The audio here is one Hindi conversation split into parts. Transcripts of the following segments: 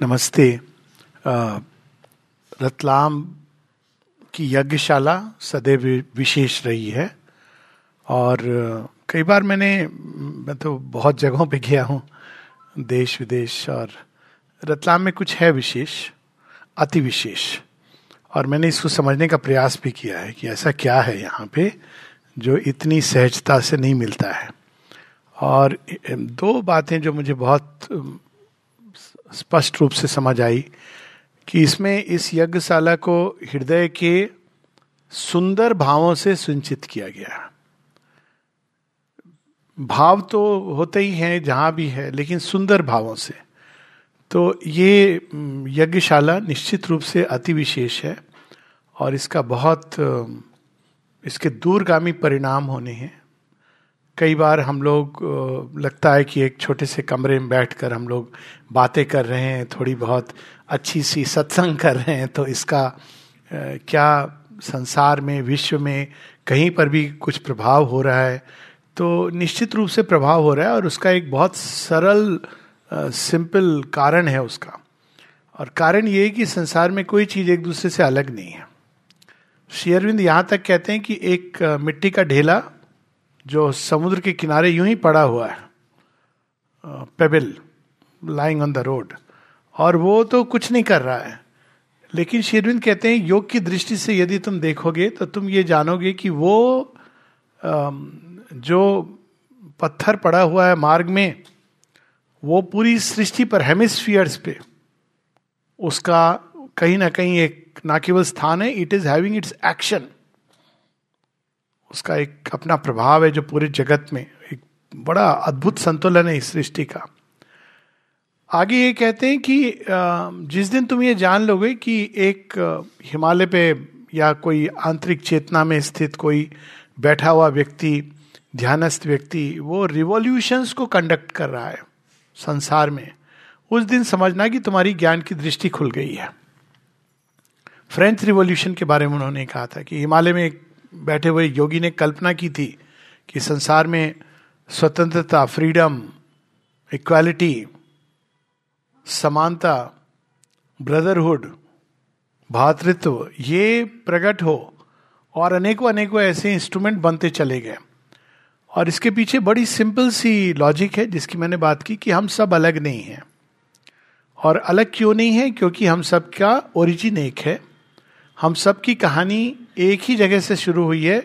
नमस्ते। रतलाम की यज्ञशाला सदैव विशेष रही है और कई बार मैंने, मैं तो बहुत जगहों पे गया हूँ, देश विदेश, और रतलाम में कुछ है विशेष, अति विशेष। और मैंने इसको समझने का प्रयास भी किया है कि ऐसा क्या है यहाँ पे जो इतनी सहजता से नहीं मिलता है। और दो बातें जो मुझे बहुत स्पष्ट रूप से समझ आई कि इसमें इस यज्ञशाला को हृदय के सुंदर भावों से सुनिश्चित किया गया। भाव तो होते ही हैं, जहाँ भी है, लेकिन सुंदर भावों से। तो ये यज्ञशाला निश्चित रूप से अति विशेष है और इसका बहुत इसके दूरगामी परिणाम होने हैं। कई बार हम लोग लगता है कि एक छोटे से कमरे में बैठकर हम लोग बातें कर रहे हैं, थोड़ी बहुत अच्छी सी सत्संग कर रहे हैं तो इसका क्या संसार में, विश्व में कहीं पर भी कुछ प्रभाव हो रहा है? तो निश्चित रूप से प्रभाव हो रहा है और उसका एक बहुत सरल सिंपल कारण है उसका। और कारण ये है कि संसार में कोई चीज़ एक दूसरे से अलग नहीं है। श्री अरविंद यहाँ तक कहते हैं कि एक मिट्टी का ढेला जो समुद्र के किनारे यूँ ही पड़ा हुआ है pebble lying on the road और वो तो कुछ नहीं कर रहा है। लेकिन शेरविंद कहते हैं, योग की दृष्टि से यदि तुम देखोगे तो तुम ये जानोगे कि वो जो पत्थर पड़ा हुआ है मार्ग में, वो पूरी सृष्टि पर हेमिस्फियर्स पे, उसका कहीं ना कहीं एक ना केवल स्थान है it is having its action उसका एक अपना प्रभाव है जो पूरे जगत में एक बड़ा अद्भुत संतुलन है इस सृष्टि का। आगे ये कहते हैं कि जिस दिन तुम ये जान लोगे कि एक हिमालय पे या कोई आंतरिक चेतना में स्थित कोई बैठा हुआ व्यक्ति, ध्यानस्थ व्यक्ति, वो रिवॉल्यूशंस को कंडक्ट कर रहा है संसार में। उस दिन समझना कि तुम्हारी ज्ञान की दृष्टि खुल गई है। फ्रेंच रिवॉल्यूशन के बारे में उन्होंने कहा था कि हिमालय में एक बैठे हुए योगी ने कल्पना की थी कि संसार में स्वतंत्रता फ्रीडम इक्वालिटी समानता ब्रदरहुड भातृत्व, ये प्रकट हो और अनेकों अनेकों ऐसे इंस्ट्रूमेंट बनते चले गए। और इसके पीछे बड़ी सिंपल सी लॉजिक है जिसकी मैंने बात की कि हम सब अलग नहीं हैं। और अलग क्यों नहीं है? क्योंकि हम सब का ओरिजिन एक है। हम सब की कहानी एक ही जगह से शुरू हुई है,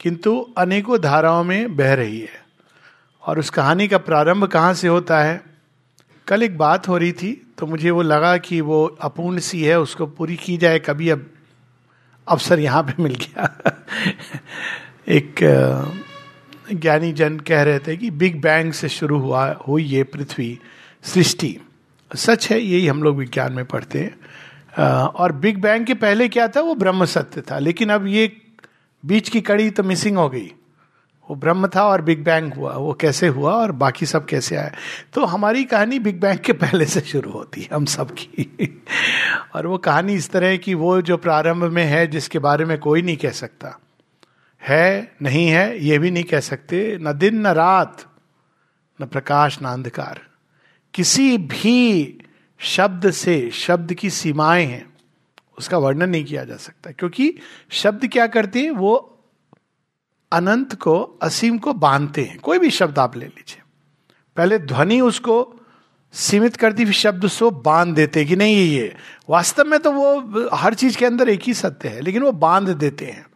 किंतु अनेकों धाराओं में बह रही है। और उस कहानी का प्रारंभ कहाँ से होता है? कल एक बात हो रही थी तो मुझे वो लगा कि वो अपूर्ण सी है, उसको पूरी की जाए, कभी अब अवसर यहाँ पे मिल गया। एक ज्ञानी जन कह रहे थे कि बिग बैंग से शुरू हुआ, हुई ये पृथ्वी सृष्टि। सच है, यही हम लोग विज्ञान में पढ़ते हैं। और बिग बैंग के पहले क्या था, वो ब्रह्म सत्य था। लेकिन अब ये बीच की कड़ी तो मिसिंग हो गई। वो ब्रह्म था और बिग बैंग हुआ। वो कैसे हुआ और बाकी सब कैसे आया। तो हमारी कहानी बिग बैंग के पहले से शुरू होती है, हम सब की और वो कहानी इस तरह की वो जो प्रारंभ में है, जिसके बारे में कोई नहीं कह सकता। है, नहीं है, ये भी नहीं कह सकते। न दिन, न रात, न प्रकाश, न अंधकार। किसी भी शब्द से, शब्द की सीमाएँ हैं, उसका वर्णन नहीं किया जा सकता। क्योंकि शब्द क्या करते हैं? वो अनंत को, असीम को बांधते हैं। कोई भी शब्द आप ले लीजिए। पहले ध्वनि उसको सीमित करती फिर शब्द उसको बाँध देते कि नहीं, ये वास्तव में तो वो हर चीज़ के अंदर एक ही सत्य है, लेकिन वो बाँध देते हैं।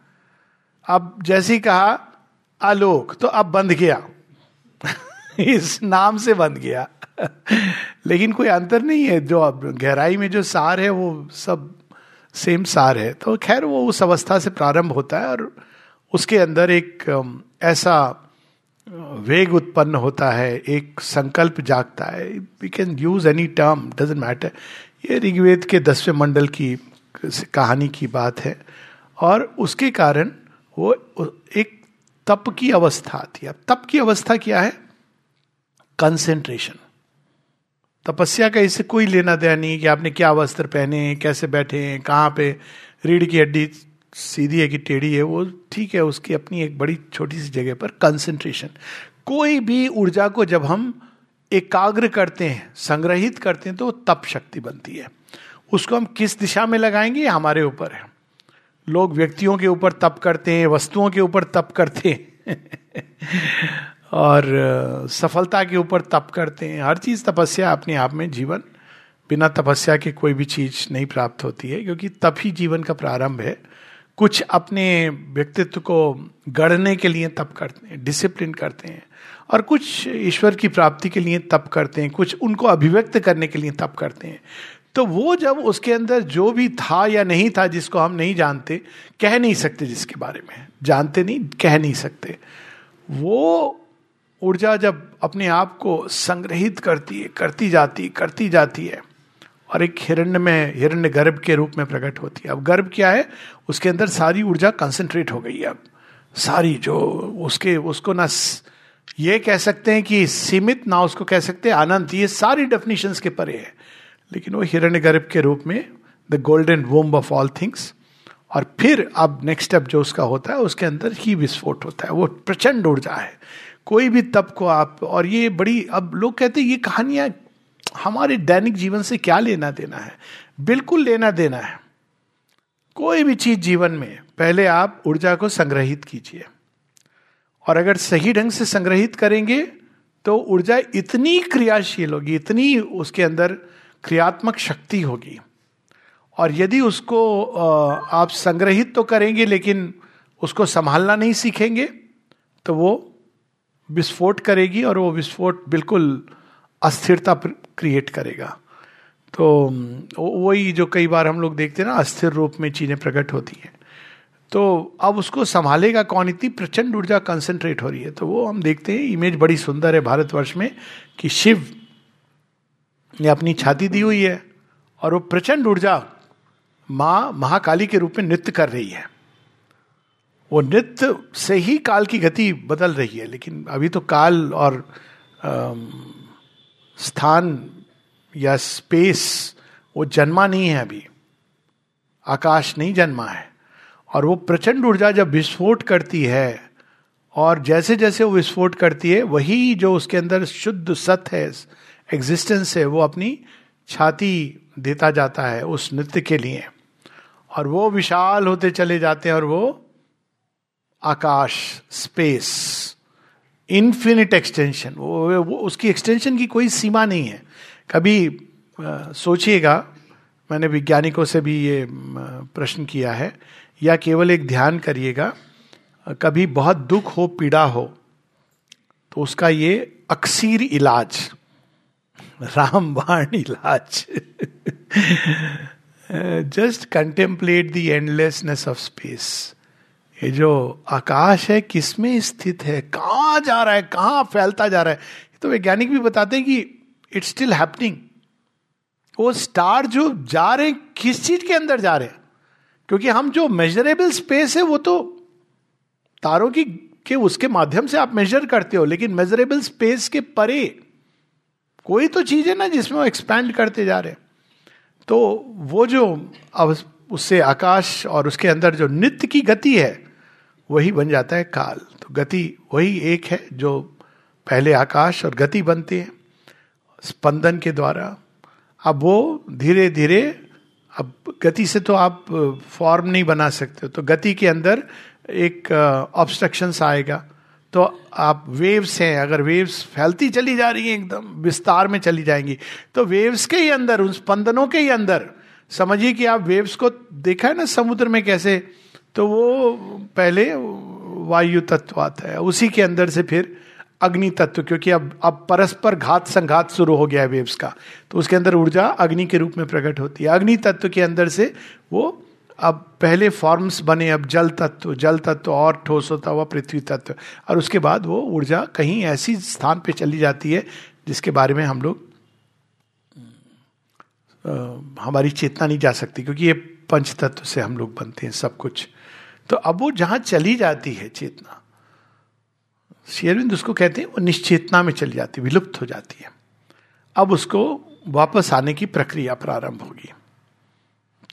अब जैसे ही कहा आलोक तो अब बंध गया। इस नाम से बंध गया। लेकिन कोई अंतर नहीं है, जो गहराई में जो सार है, वो सब सेम सार है। तो खैर, वो उस अवस्था से प्रारंभ होता है और उसके अंदर एक ऐसा वेग उत्पन्न होता है, एक संकल्प जागता है। We can use any term doesn't matter ये ऋग्वेद के दसवें मंडल की कहानी की बात है। और उसके कारण वो एक तप की अवस्था आती है अब तप की अवस्था क्या है? कंसेंट्रेशन तपस्या का इससे कोई लेना देना नहीं कि आपने क्या वस्त्र पहने हैं, कैसे बैठे हैं, कहाँ पे रीढ़ की हड्डी सीधी है कि टेढ़ी है, वो ठीक है, उसकी अपनी एक बड़ी छोटी सी जगह पर कंसंट्रेशन कोई भी ऊर्जा को जब हम एकाग्र करते हैं, संग्रहित करते हैं तो तप शक्ति बनती है। उसको हम किस दिशा में लगाएँगे? हमारे ऊपर है। लोग व्यक्तियों के ऊपर तप करते हैं, वस्तुओं के ऊपर तप करते हैं। और सफलता के ऊपर तप करते हैं। हर चीज़ तपस्या अपने आप में जीवन। बिना तपस्या के कोई भी चीज़ नहीं प्राप्त होती है, क्योंकि तप ही जीवन का प्रारंभ है। कुछ अपने व्यक्तित्व को गढ़ने के लिए तप करते हैं डिसिप्लिन करते हैं। और कुछ ईश्वर की प्राप्ति के लिए तप करते हैं, कुछ उनको अभिव्यक्त करने के लिए तप करते हैं। तो वो जब उसके अंदर जो भी था या नहीं था जिसको हम नहीं जानते, कह नहीं सकते जिसके बारे में। जानते नहीं, कह नहीं सकते। वो ऊर्जा जब अपने आप को संग्रहित करती है, करती जाती करती जाती है, और एक हिरण्य में, हिरण्य गर्भ के रूप में प्रकट होती है। अब गर्भ क्या है? उसके अंदर सारी ऊर्जा कंसंट्रेट हो गई है अब। सारी जो उसके, उसको ना ये कह सकते हैं कि सीमित, ना उसको कह सकते हैं अनंत, ये सारी डेफिनेशन के परे है। लेकिन वो हिरण्य गर्भ के रूप में the golden womb of all things और फिर अब नेक्स्ट स्टेप जो उसका होता है, उसके अंदर ही विस्फोट होता है। वो प्रचंड ऊर्जा है। कोई भी तप को आप, और ये बड़ी, अब लोग कहते हैं, ये कहानियाँ हमारे दैनिक जीवन से क्या लेना देना है? बिल्कुल लेना देना है। कोई भी चीज़ जीवन में, पहले आप ऊर्जा को संग्रहित कीजिए। और अगर सही ढंग से संग्रहित करेंगे तो ऊर्जा इतनी क्रियाशील होगी, इतनी उसके अंदर क्रियात्मक शक्ति होगी। और यदि उसको आप संग्रहित तो करेंगे, लेकिन उसको संभालना नहीं सीखेंगे तो वो विस्फोट करेगी और वो विस्फोट बिल्कुल अस्थिरता क्रिएट करेगा। तो वही जो कई बार हम लोग देखते हैं ना, अस्थिर रूप में चीज़ें प्रकट होती हैं। तो अब उसको संभालेगा कौन? इतनी प्रचंड ऊर्जा कंसंट्रेट हो रही है। तो वो हम देखते हैं इमेज बड़ी सुंदर है भारतवर्ष में, कि शिव ने अपनी छाती दी हुई है और वो प्रचंड ऊर्जा माँ, महाकाली के रूप में नृत्य कर रही है। वो नृत्य से ही काल की गति बदल रही है लेकिन अभी तो काल और आ, स्थान या स्पेस वो जन्मा नहीं है अभी। आकाश नहीं जन्मा है। और वो प्रचंड ऊर्जा जब विस्फोट करती है और जैसे जैसे वो विस्फोट करती है वही जो उसके अंदर शुद्ध सत्य है एग्जिस्टेंस है वो अपनी छाती देता जाता है उस नृत्य के लिए। और वो विशाल होते चले जाते हैं और वो आकाश स्पेस इन्फिनिट एक्सटेंशन वो, वो उसकी एक्सटेंशन की कोई सीमा नहीं है। कभी सोचिएगा मैंने वैज्ञानिकों से भी ये प्रश्न किया है या केवल एक ध्यान करिएगा कभी बहुत दुख हो पीड़ा हो तो उसका ये अक्सीर इलाज रामबाण इलाज। Just contemplate the endlessness of space ये जो आकाश है, किसमें स्थित है, कहाँ जा रहा है, कहाँ फैलता जा रहा है। तो वैज्ञानिक भी बताते हैं कि इट्स स्टिल हैपनिंग वो स्टार जो जा रहे हैं, किस चीज़ के अंदर जा रहे हैं? क्योंकि हम जो मेजरेबल स्पेस है, वो तो तारों की, के उसके माध्यम से आप मेजर करते हो, लेकिन मेजरेबल स्पेस के परे कोई तो चीज़ है ना जिसमें वो एक्सपैंड करते जा रहे हैं। तो वो जो अब उससे आकाश और उसके अंदर जो नित्य की गति है वही बन जाता है काल। तो गति वही एक है जो पहले आकाश और गति बनते हैं, स्पंदन के द्वारा। अब वो धीरे धीरे अब गति से तो आप फॉर्म नहीं बना सकते तो गति के अंदर एक ऑब्स्ट्रक्शन आएगा। तो आप वेव्स हैं, अगर वेव्स फैलती चली जा रही हैं एकदम, विस्तार में चली जाएँगी तो वेव्स के ही अंदर, उन स्पंदनों के ही अंदर, समझिए कि आप वेव्स को देखा है ना समुद्र में कैसे तो वो पहले वायु तत्व आता है। उसी के अंदर से फिर अग्नि तत्व, क्योंकि अब अब परस्पर घात संघात शुरू हो गया है वेव्स का। तो उसके अंदर ऊर्जा अग्नि के रूप में प्रकट होती है। अग्नि तत्व के अंदर से वो अब पहले फॉर्म्स बने, अब जल तत्व जल तत्व और ठोस होता हुआ पृथ्वी तत्व। और उसके बाद वो ऊर्जा कहीं ऐसी स्थान पे चली जाती है जिसके बारे में हम लोग हमारी चेतना नहीं जा सकती, क्योंकि ये पंच तत्व से हम लोग बनते हैं सब कुछ। तो अब वो जहाँ चली जाती है चेतना शेरविंद उसको कहते हैं, वो निश्चेतना में चली जाती है, विलुप्त हो जाती है। अब उसको वापस आने की प्रक्रिया प्रारंभ होगी।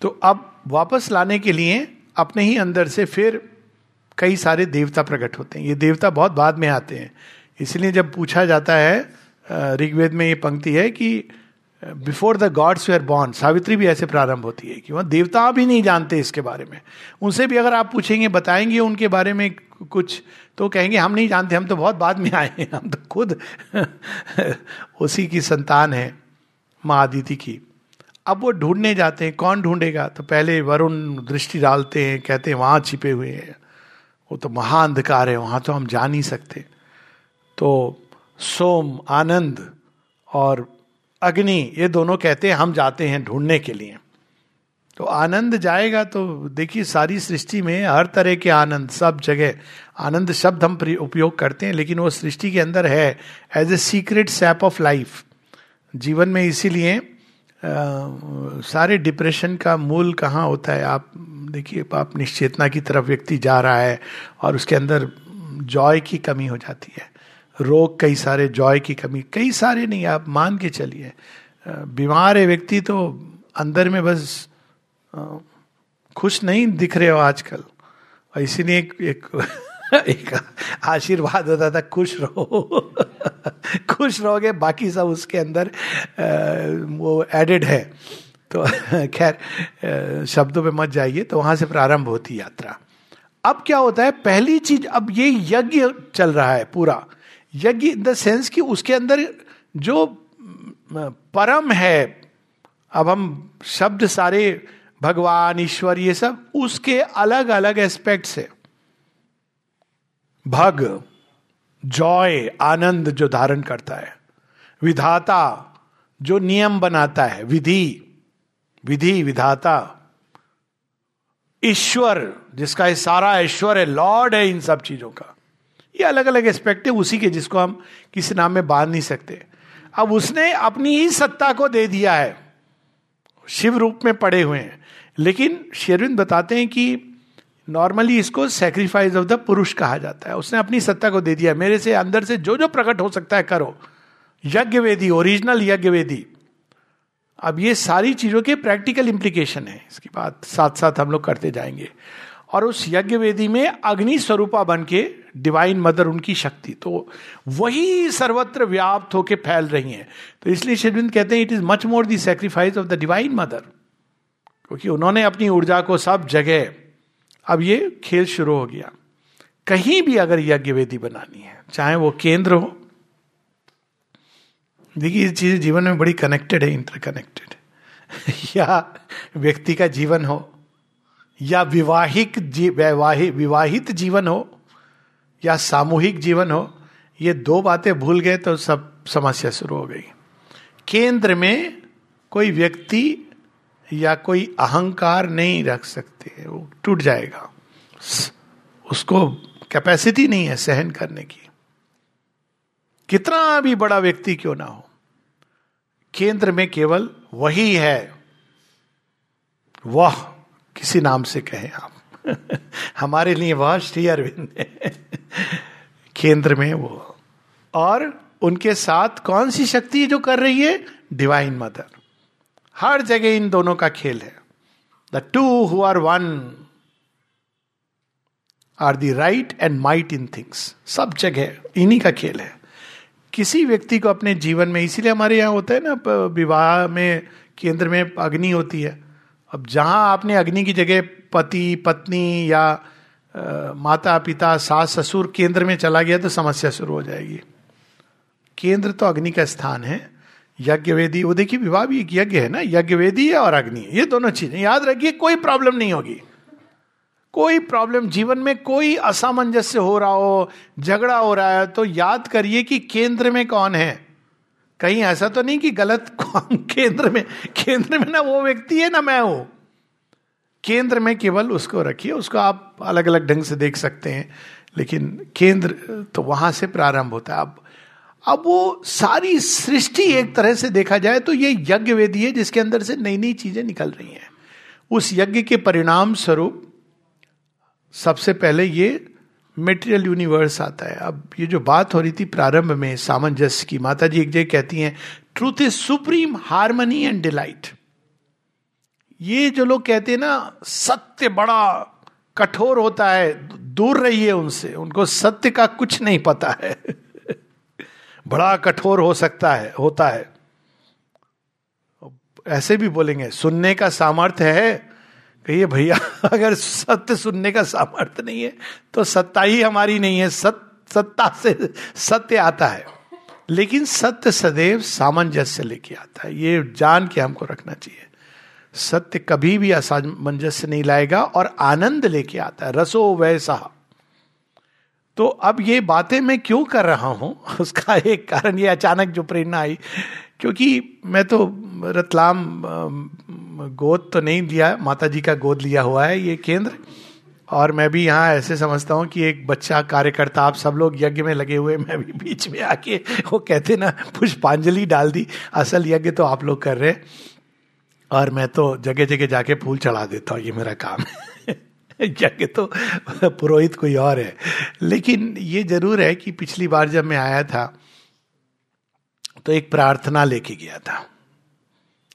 तो अब वापस लाने के लिए अपने ही अंदर से फिर कई सारे देवता प्रकट होते हैं। ये देवता बहुत बाद में आते हैं। इसलिए जब पूछा जाता है ऋग्वेद में ये पंक्ति है कि before the gods were born Savitri भी ऐसे प्रारंभ होती है कि वह देवता भी नहीं जानते इसके बारे में। उनसे भी अगर आप पूछेंगे, बताएँगे उनके बारे में कुछ तो कहेंगे, हम नहीं जानते, हम तो बहुत बाद में आए हैं, हम तो खुद उसी की संतान है, माँ आदिति की। अब वो ढूँढने जाते हैं, कौन ढूंढेगा? तो पहले वरुण दृष्टि डालते हैं, कहते हैं, वहाँ छिपे हुए हैं, वो तो महाअंधकार है, वहाँ तो हम जा नहीं सकते। तो सोम, आनंद और अग्नि, ये दोनों कहते हैं, हम जाते हैं ढूँढने के लिए। तो आनंद जाएगा तो देखिए, सारी सृष्टि में हर तरह के आनंद, सब जगह आनंद शब्द हम उपयोग करते हैं, लेकिन वो सृष्टि के अंदर है as a secret sap of life जीवन में इसीलिए सारे डिप्रेशन का मूल कहाँ होता है, आप देखिए आप निश्चेतना की तरफ़ व्यक्ति जा रहा है, और उसके अंदर जॉय की कमी हो जाती है। रोग कई सारे जॉय की कमी कई सारे नहीं आप मान के चलिए। बीमार है व्यक्ति तो अंदर में बस खुश नहीं दिख रहे हो आजकल। और इसीलिए एक, एक एक आशीर्वाद होता था खुश रहो। खुश रहोगे बाकी सब उसके अंदर वो एडेड है। तो खैर शब्दों पे मत जाइए तो वहाँ से प्रारंभ होती यात्रा। अब क्या होता है पहली चीज़ अब ये यज्ञ चल रहा है पूरा। यज्ञ इन द सेंस कि उसके अंदर जो परम है, अब हम शब्द सारे, भगवान, ईश्वर, ये सब, उसके अलग अलग एस्पेक्ट्स है। भग जॉय आनंद जो धारण करता है। विधाता, जो नियम बनाता है, विधि विधि, विधाता। ईश्वर, जिसका ये सारा ईश्वर है लॉर्ड है इन सब चीज़ों का। ये अलग अलग एस्पेक्ट है उसी के जिसको हम किसी नाम में बाँध नहीं सकते। अब उसने अपनी ही सत्ता को दे दिया है। शिव रूप में पड़े हुए हैं। लेकिन शेरविंद बताते हैं कि नॉर्मली इसको सेक्रीफाइस ऑफ़ द पुरुष कहा जाता है। उसने अपनी सत्ता को दे दिया। मेरे से अंदर से जो जो प्रकट हो सकता है करो। यज्ञ वेदी ओरिजिनल यज्ञ वेदी अब ये सारी चीज़ों के प्रैक्टिकल इंप्लीकेशन है। इसकी बात साथ साथ हम लोग करते जाएँगे। और उस यज्ञ वेदी में अग्नि स्वरूपा बन के डिवाइन मदर उनकी शक्ति। तो वही सर्वत्र व्याप्त होके फैल रही है। तो इसलिए शिविंद कहते हैं it is much more the sacrifice of the divine mother क्योंकि उन्होंने अपनी ऊर्जा को सब जगह, अब ये खेल शुरू हो गया। कहीं भी अगर यज्ञ वेदी बनानी है, चाहे वो केंद्र हो। देखिए ये चीज़ जीवन में बड़ी कनेक्टेड है इंटरकनेक्टेड या व्यक्ति का जीवन हो। या विवाहिक जी, वैवाहिक विवाहित जीवन हो या सामूहिक जीवन हो ये दो बातें भूल गए तो सब समस्या शुरू हो गई। केंद्र में कोई व्यक्ति या कोई अहंकार नहीं रख सकते वो टूट जाएगा। उसको कैपेसिटी नहीं है सहन करने की। कितना भी बड़ा व्यक्ति क्यों ना हो केंद्र में केवल वही है। वह किसी नाम से कहें आप। हमारे लिए वह श्री अरविंद केंद्र में वो। और उनके साथ कौन सी शक्ति जो कर रही है? डिवाइन मदर हर जगह इन दोनों का खेल है। The two who are one are the right and might in things सब जगह इन्हीं का खेल है। किसी व्यक्ति को अपने जीवन में, इसीलिए हमारे यहाँ होता है ना विवाह में, केंद्र में अग्नि होती है। अब जहाँ आपने अग्नि की जगह पति पत्नी या आ, माता पिता सास ससुर केंद्र में चला गया तो समस्या शुरू हो जाएगी। केंद्र तो अग्नि का स्थान है। यज्ञ वेदी वो देखिए विवाह भी एक यज्ञ है ना? यज्ञ वेदी है और अग्नि। ये दोनों चीज़ें याद रखिए कोई प्रॉब्लम नहीं होगी। कोई प्रॉब्लम जीवन में कोई असामंजस्य हो रहा हो झगड़ा हो रहा है तो याद करिए कि केंद्र में कौन है? कहीं ऐसा तो नहीं कि गलत केंद्र में केंद्र में ना वो व्यक्ति है ना मैं हूँ। केंद्र में केवल उसको रखिए, उसको आप अलग अलग ढंग से देख सकते हैं, लेकिन केंद्र तो वहाँ से प्रारंभ होता है। अब अब वो सारी सृष्टि एक तरह से देखा जाए तो ये यज्ञ वेदी है जिसके अंदर से नई नई चीज़ें निकल रही हैं। उस यज्ञ के परिणाम स्वरूप सबसे पहले ये मेटेरियल यूनिवर्स आता है। अब ये जो बात हो रही थी प्रारंभ में सामंजस्य की माता जी एक जगह कहती हैं truth is supreme harmony and delight ये जो लोग कहते हैं ना, सत्य बड़ा कठोर होता है, दूर रहिए उनसे, उनको सत्य का कुछ नहीं पता है। बड़ा कठोर हो सकता है, होता है। ऐसे भी बोलेंगे, सुनने का सामर्थ्य है कहिए, भैया, अगर सत्य सुनने का सामर्थ्य नहीं है तो सत्ता ही हमारी नहीं है। सत्य सत्ता से सत्य आता है। लेकिन सत्य सदैव सामंजस्य लेके आता है। ये जान के हमको रखना चाहिए। सत्य कभी भी असामंजस्य नहीं लाएगा और आनंद लेके आता है। रसो वैसा। तो अब ये बातें मैं क्यों कर रहा हूँ? उसका एक कारण ये अचानक जो प्रेरणा आई, क्योंकि मैं तो रतलाम गोद तो नहीं लिया माता जी का गोद लिया हुआ है ये केंद्र। और मैं भी यहाँ ऐसे समझता हूँ कि एक बच्चा कार्यकर्ता, आप सब लोग यज्ञ में लगे हुए, मैं भी बीच में आके वो कहते ना, पुष्पांजलि डाल दी। असल यज्ञ तो आप लोग कर रहे और मैं तो जगह जगह जाके फूल चढ़ा देता हूँ, ये मेरा काम है। यज्ञ तो पुरोहित कोई और है। लेकिन ये ज़रूर है कि पिछली बार जब मैं आया था तो एक प्रार्थना लेके गया था।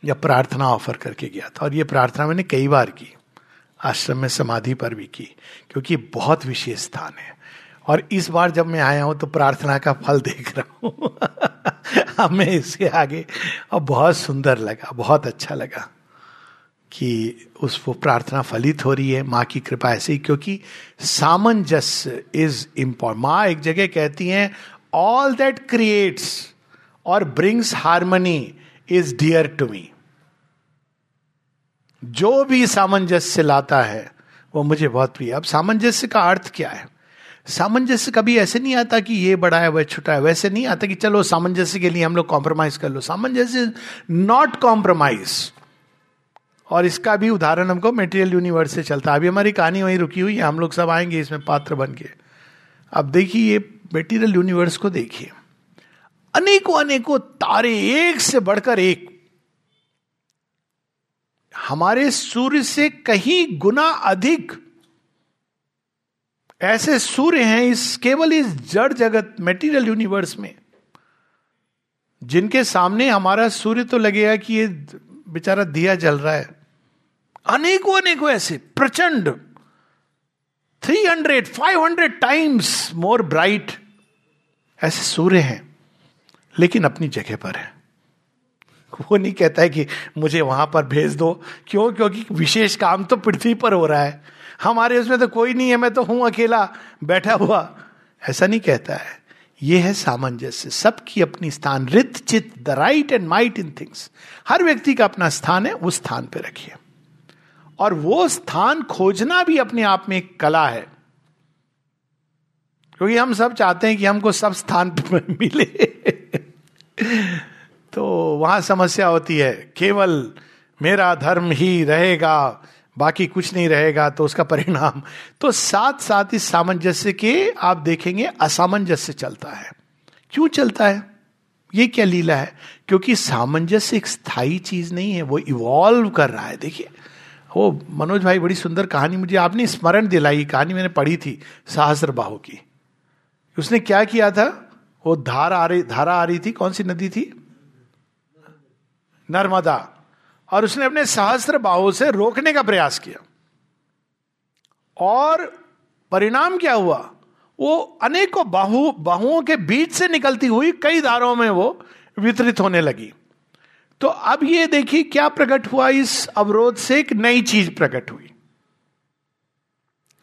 या प्रार्थना ऑफ़र करके गया था। और ये प्रार्थना मैंने कई बार की। आश्रम में समाधि पर भी की, क्योंकि बहुत विशेष स्थान है। और इस बार जब मैं आया हूँ तो प्रार्थना का फल देख रहा हूँ। हमें इसके आगे और बहुत सुंदर लगा, बहुत अच्छा लगा कि उस वो प्रार्थना फलित हो रही है। माँ की कृपा ऐसे ही, क्योंकि सामंजस्य इज़ इम्पोर्ट माँ एक जगह कहती हैं ऑल दैट क्रिएट्स और brings harmony is dear to me जो भी सामंजस्य लाता है, वो मुझे बहुत प्रिय अब सामंजस्य का अर्थ क्या है? सामंजस्य कभी ऐसे नहीं आता कि ये बड़ा है, वह छोटा है। वैसे नहीं आता कि चलो सामंजस्य के लिए हम लोग कॉम्प्रोमाइज कर लो। सामंजस्य नॉट कॉम्प्रोमाइज और इसका भी उदाहरण हमको मेटेरियल यूनिवर्स से चलता है। अभी हमारी कहानी वहीं रुकी हुई है। हम लोग सब आएँगे इसमें पात्र बन के। अब देखिए ये मेटीरियल यूनिवर्स को देखिए। अनेकों अनेकों तारे एक से बढ़कर एक। हमारे सूर्य से कहीं गुना अधिक ऐसे सूर्य हैं इस केवल इस जड़ जगत मेटीरियल यूनिवर्स में, जिनके सामने हमारा सूर्य तो लगेगा कि ये बेचारा दिया जल रहा है। अनेकों अनेकों ऐसे, प्रचंड। Three hundred five hundred times more bright ऐसे सूर्य हैं। लेकिन अपनी जगह पर है। वो नहीं कहता है कि मुझे वहाँ पर भेज दो। क्यों? क्योंकि विशेष काम तो पृथ्वी पर हो रहा है। हमारे उसमें तो कोई नहीं है, मैं तो हूँ अकेला, बैठा हुआ। ऐसा नहीं कहता है। ये है सामंजस्य। सबकी अपनी स्थान। रित, चित, the right and might in things. हर व्यक्ति का अपना स्थान है, उस स्थान पर रखिए। और वो स्थान खोजना भी अपने आप में एक कला है। क्योंकि हम सब चाहते हैं कि हमको सब स्थान मिले। तो वहाँ समस्या होती है। केवल मेरा धर्म ही रहेगा, बाकी कुछ नहीं रहेगा तो उसका परिणाम। तो साथ साथ इस सामंजस्य के आप देखेंगे, असामंजस्य चलता है। क्यों चलता है? ये क्या लीला है? क्योंकि सामंजस्य एक स्थायी चीज़ नहीं है, वो इवॉल्व कर रहा है। देखिए वो मनोज भाई, बड़ी सुंदर कहानी मुझे, आपने स्मरण दिलाई, कहानी मैंने पढ़ी थी सहस्र की। उसने क्या किया था? वो धार आ रही, धारा आ रही थी, कौन सी नदी थी? नर्मदा। और उसने अपने सहस्त्र बाहु से रोकने का प्रयास किया। और परिणाम क्या हुआ? वो अनेकों बाहु, बाहुओं के बीच से निकलती हुई कई धारों में वो वितरित होने लगी। तो अब ये देखिए क्या प्रकट हुआ इस अवरोध से, एक नई चीज़ प्रकट हुई।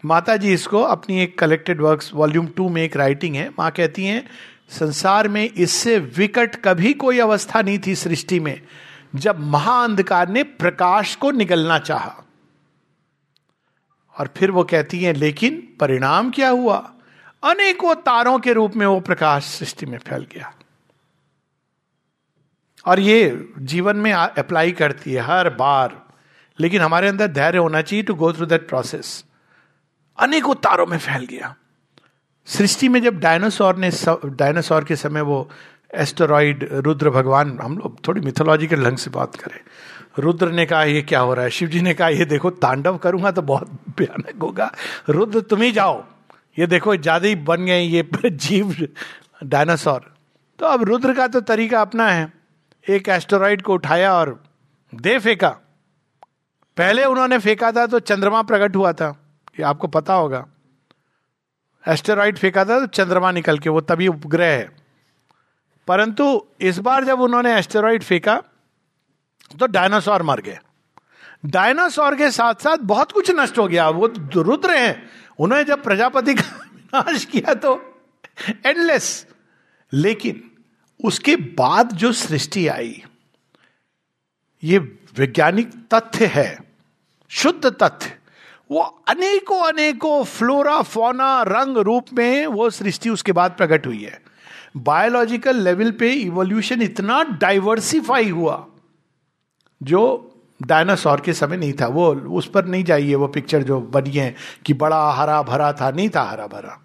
माता जी इसको अपनी एक कलेक्टेड वर्क्स वॉल्यूम टू में एक राइटिंग है। माँ कहती हैं संसार में इससे विकट कभी कोई अवस्था नहीं थी सृष्टि में, जब महाअंधकार ने प्रकाश को निकलना चाहा। और फिर वो कहती हैं, लेकिन परिणाम क्या हुआ? अनेकों तारों के रूप में वो प्रकाश सृष्टि में फैल गया। और ये जीवन में अप्लाई करती है हर बार। लेकिन हमारे अंदर धैर्य होना चाहिए to go through that process अनेकों तारों में फैल गया। सृष्टि में जब डायनासोर ने डायनासोर के समय वो एस्टोरॉइड, रुद्र भगवान, हम लोग थोड़ी मिथोलॉजिकल ढंग से बात करें। रुद्र ने कहा, ये क्या हो रहा है? शिव जी ने कहा, ये देखो, तांडव करूँगा तो बहुत भयानक होगा। रुद्र, तुम ही जाओ। ये देखो, ज़्यादा ही बन गए ये जीव डायनासोर। तो अब रुद्र का तो तरीका अपना है। एक एस्टोरॉइड को उठाया और दे फेंका। पहले उन्होंने फेंका था तो चंद्रमा प्रकट हुआ था। ये आपको पता होगा। एस्टेरॉइड फेंका था तो चंद्रमा निकल के, वो तभी उपग्रह है। परंतु इस बार जब उन्होंने एस्टेरॉइड फेंका तो डायनासोर मर गए। डायनासोर के साथ साथ बहुत कुछ नष्ट हो गया। वो रुद्र हैं। उन्होंने जब प्रजापति का विनाश किया तो एंडलेस लेकिन उसके बाद जो सृष्टि आई, ये वैज्ञानिक तथ्य है, शुद्ध तथ्य। वो अनेकों अनेकों फ्लोरा फोना रंग रूप में वो सृष्टि उसके बाद प्रकट हुई है। बायोलॉजिकल लेवल पे इवोल्यूशन इतना डाइवर्सिफाई हुआ, जो डायनासोर के समय नहीं था। वो उस पर नहीं जाइए, वो पिक्चर जो बनी है कि बड़ा हरा भरा था, नहीं था हरा भरा।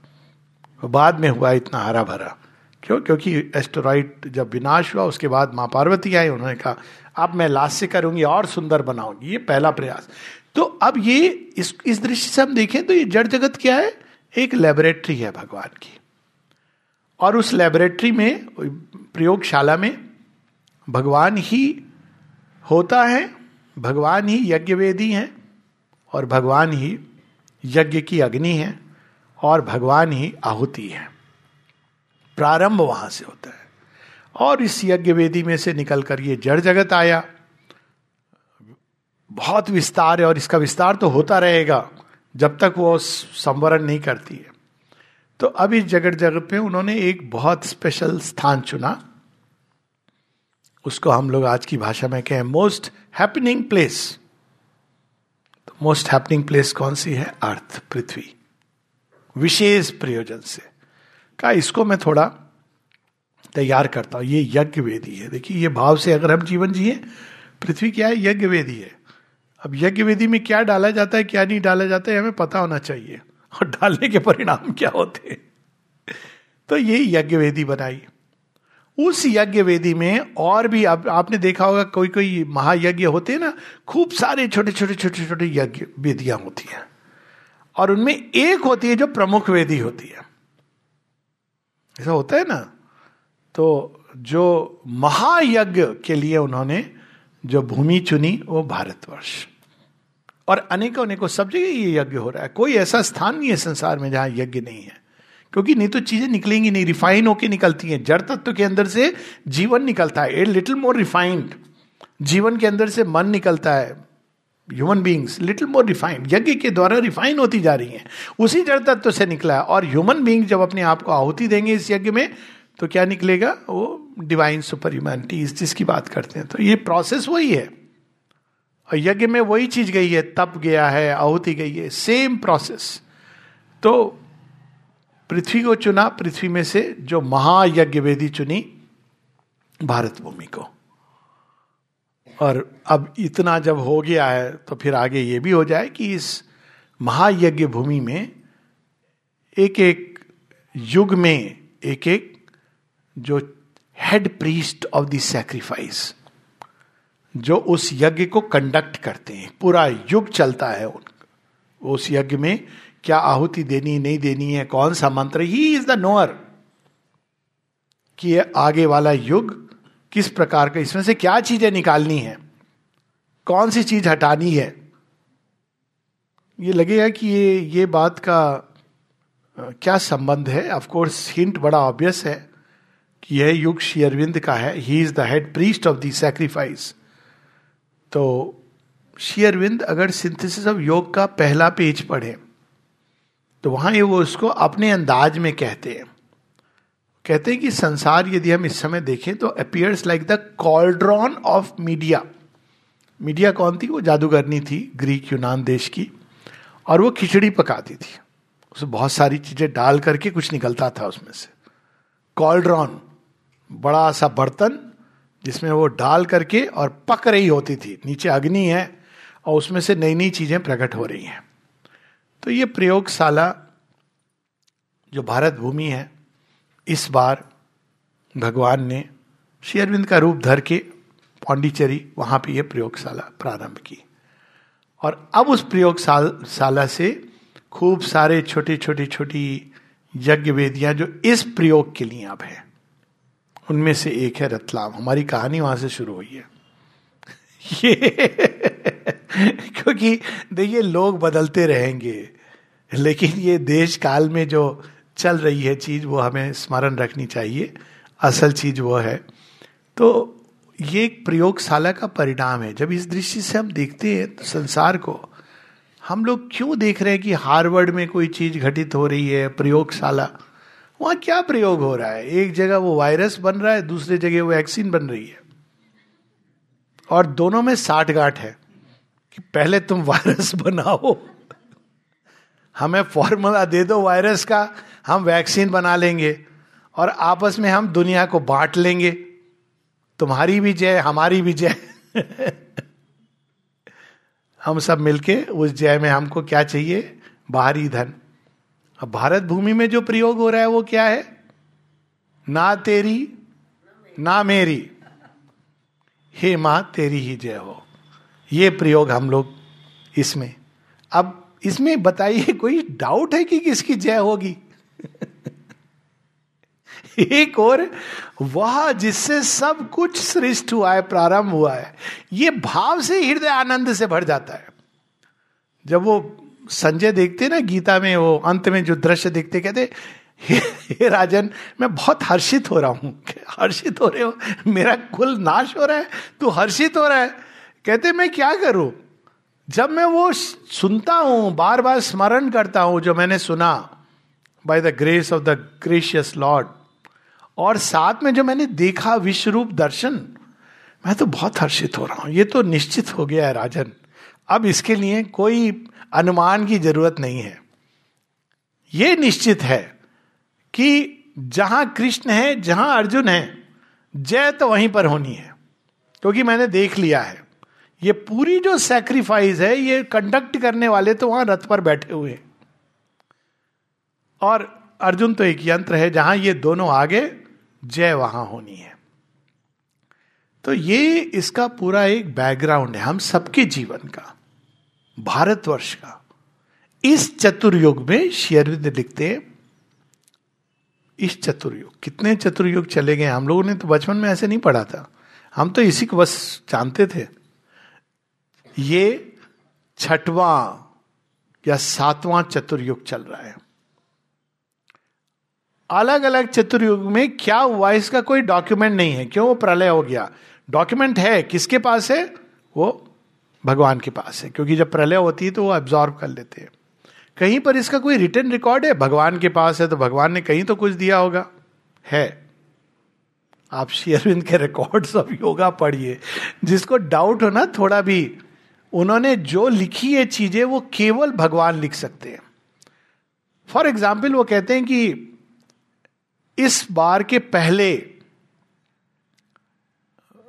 बाद में हुआ इतना हरा भरा। क्यों? क्योंकि एस्टोराइड जब विनाश हुआ, उसके बाद माँ पार्वती आई, उन्होंने कहा, अब मैं लास्ट से करूँगी, और सुंदर बनाऊँगी। ये पहला प्रयास। तो अब ये इस इस दृष्टि से हम देखें तो ये जड़ जगत क्या है? एक लेबोरेटरी है भगवान की। और उस लेबोरेटरी में प्रयोगशाला में भगवान ही होता है, भगवान ही यज्ञ वेदी हैं, और भगवान ही यज्ञ की अग्नि है, और भगवान ही आहुति है। प्रारंभ वहाँ से होता है। और इस यज्ञ वेदी में से निकलकर ये जड़ जगत आया। बहुत विस्तार है और इसका विस्तार तो होता रहेगा जब तक वो संवरण नहीं करती है। तो अब इस जगत जगत में उन्होंने एक बहुत स्पेशल स्थान चुना। उसको हम लोग आज की भाषा में कहें मोस्ट हैपनिंग प्लेस तो मोस्ट हैपनिंग प्लेस कौन सी है? अर्थ, पृथ्वी। विशेष प्रयोजन से। का इसको मैं थोड़ा तैयार करता हूँ। ये यज्ञ वेदी है। देखिए, ये भाव से अगर हम जीवन जिए, पृथ्वी क्या है? यज्ञ वेदी है। अब यज्ञ वेदी में क्या डाला जाता है क्या नहीं डाला जाता है हमें पता होना चाहिए। और डालने के परिणाम क्या होते हैं? तो ये यज्ञ वेदी बनाई। उस यज्ञ वेदी में और भी आप, आपने देखा होगा कोई कोई महायज्ञ होते हैं ना खूब सारे छोटे छोटे छोटे छोटे यज्ञ वेदियाँ होती हैं। और उनमें एक होती है जो प्रमुख वेदी होती है। ऐसा होता है ना? तो जो महायज्ञ के लिए उन्होंने जो भूमि चुनी, वो भारतवर्ष। और अनेकों अनेकों सब जगह ये यज्ञ हो रहा है। कोई ऐसा स्थान नहीं है संसार में जहाँ यज्ञ नहीं है। क्योंकि नहीं तो चीज़ें निकलेंगी नहीं, रिफाइन होकर निकलती हैं। जड़ तत्व के अंदर से जीवन निकलता है। ए लिटिल मोर रिफाइंड जीवन के अंदर से मन निकलता है। Human beings little more refined यज्ञ के द्वारा रिफाइन होती जा रही हैं। उसी जड़ तत्व से निकला है। और ह्यूमन बींग जब अपने आप को आहुति देंगे इस यज्ञ में तो क्या निकलेगा? वो डिवाइन सुपर ह्यूमैनिटी इस चीज़ की बात करते हैं। तो ये प्रोसेस वही है। और यज्ञ में वही चीज़ गई है, तप गया है, आहुति गई है सेम प्रोसेस तो पृथ्वी को चुना, पृथ्वी में से जो महायज्ञ वेदी चुनी भारत भूमि को। और अब इतना जब हो गया है तो फिर आगे ये भी हो जाए कि इस महायज्ञ भूमि में एक एक युग में एक एक जो head priest of the sacrifice जो उस यज्ञ को कंडक्ट करते हैं, पूरा युग चलता है उस यज्ञ में क्या आहुति देनी, नहीं देनी है, कौन सा मंत्र? ही इज़ द नोअर कि ये आगे वाला युग किस प्रकार का, इसमें से क्या चीज़ें निकालनी है? कौन सी चीज़ हटानी है? ये लगेगा कि ये ये बात का क्या संबंध है? ऑफ़ कोर्स हिंट बड़ा ऑब्वियस है। कि यह युग शेयरविंद का है ही is the head priest of the sacrifice तो शेयरविंद अगर सिंथेसिस ऑफ़ योग का पहला पेज पढ़े तो वहाँ ये वो उसको अपने अंदाज में कहते हैं। कहते हैं कि संसार यदि हम इस समय देखें तो appears like the cauldron of Medea Medea कौन थी? वो जादूगरनी थी ग्रीक यूनान देश की, और वो खिचड़ी पकाती थी। उसमें बहुत सारी चीज़ें डाल करके कुछ निकलता था उसमें से। कॉल्ड्रॉन बड़ा सा बर्तन जिसमें वो डाल करके और पक रही होती थी। नीचे अग्नि है और उसमें से नई नई चीज़ें प्रकट हो रही हैं। तो ये प्रयोगशाला जो भारत भूमि है, इस बार भगवान ने शेयरविंद का रूप धर के पांडिचेरी, वहाँ पे ये प्रयोगशाला प्रारंभ की। और अब उस प्रयोगशाला से खूब सारे छोटी छोटी छोटी यज्ञ वेदियाँ जो इस प्रयोग के लिए अब है। उनमें से एक है रतलाम। हमारी कहानी वहाँ से शुरू हुई है। ये क्योंकि देखिए, लोग बदलते रहेंगे, लेकिन ये देश काल में जो चल रही है चीज़, वो हमें स्मरण रखनी चाहिए। असल चीज़ वो है। तो ये एक प्रयोगशाला का परिणाम है। जब इस दृष्टि से हम देखते हैं तो संसार को, हम लोग क्यों देख रहे हैं कि हार्वर्ड में कोई चीज़ घटित हो रही है, प्रयोगशाला? वहाँ क्या प्रयोग हो रहा है? एक जगह वो वायरस बन रहा है, दूसरी जगह वो वैक्सीन बन रही है। और दोनों में साठ गांठ है कि पहले तुम वायरस बनाओ। हमें फॉर्मूला दे दो वायरस का, हम वैक्सीन बना लेंगे और आपस में हम दुनिया को बांट लेंगे। तुम्हारी भी जय, हमारी भी जय। हम सब मिलके उस जय में हमको क्या चाहिए? बाहरी धन। अब भारत भूमि में जो प्रयोग हो रहा है वो क्या है? ना तेरी, ना मेरी। हे माँ, तेरी ही जय हो। ये प्रयोग हम लोग इसमें। अब इसमें बताइए, कोई डाउट है कि किसकी जय होगी? एक और, वह जिससे सब कुछ श्रेष्ठ हुआ है, प्रारंभ हुआ है, ये भाव से हृदय आनंद से भर जाता है। जब वो संजय देखते ना, गीता में वो, अंत में जो दृश्य देखते कहते हे राजन, मैं बहुत हर्षित हो रहा हूँ। हर्षित हो रहे हो? मेरा कुल नाश हो रहा है? तू हर्षित हो रहा है? कहते मैं क्या करूँ? जब मैं वो सुनता हूँ बार बार स्मरण करता हूँ, जो मैंने सुना by the grace of the gracious lord और साथ में जो मैंने देखा विश्व रूप दर्शन, मैं तो बहुत हर्षित हो रहा हूँ। ये तो निश्चित हो गया है, राजन। अब इसके लिए कोई अनुमान की ज़रूरत नहीं है। ये निश्चित है कि जहाँ कृष्ण है, जहाँ अर्जुन है, जय तो वहीं पर होनी है, क्योंकि मैंने देख लिया है। ये पूरी जो सेक्रीफाइस है, ये कंडक्ट करने वाले तो वहाँ रथ पर बैठे हुए और अर्जुन तो एक यंत्र है, जहाँ ये दोनों आगे जय वहाँ होनी है। तो ये इसका पूरा एक बैकग्राउंड है, हम सबके जीवन का। भारतवर्ष का। इस चतुर्युग में शेयरविंद लिखते हैं, इस चतुर्युग। कितने चतुर्युग चले गए? हम लोगों ने तो बचपन में ऐसे नहीं पढ़ा था। हम तो इसी को बस जानते थे। ये छठवां या सातवां चतुर्युग चल रहा है। अलग अलग चतुर्युग में क्या हुआ, इसका कोई डॉक्यूमेंट नहीं है। क्यों? वो प्रलय हो गया। डॉक्यूमेंट है, किसके पास है? वो भगवान के पास है, क्योंकि जब प्रलय होती है तो वो एब्जॉर्व कर लेते हैं। कहीं पर इसका कोई रिटर्न रिकॉर्ड है? भगवान के पास है तो भगवान ने कहीं तो कुछ दिया होगा। है। आप शेयरविंद के रिकॉर्ड्स ऑफ़ योगा पढ़िए। जिसको डाउट हो ना थोड़ा भी, उन्होंने जो लिखी है चीज़ें, वो केवल भगवान लिख सकते हैं। फॉर एग्ज़ाम्पल वो कहते हैं कि इस बार के पहले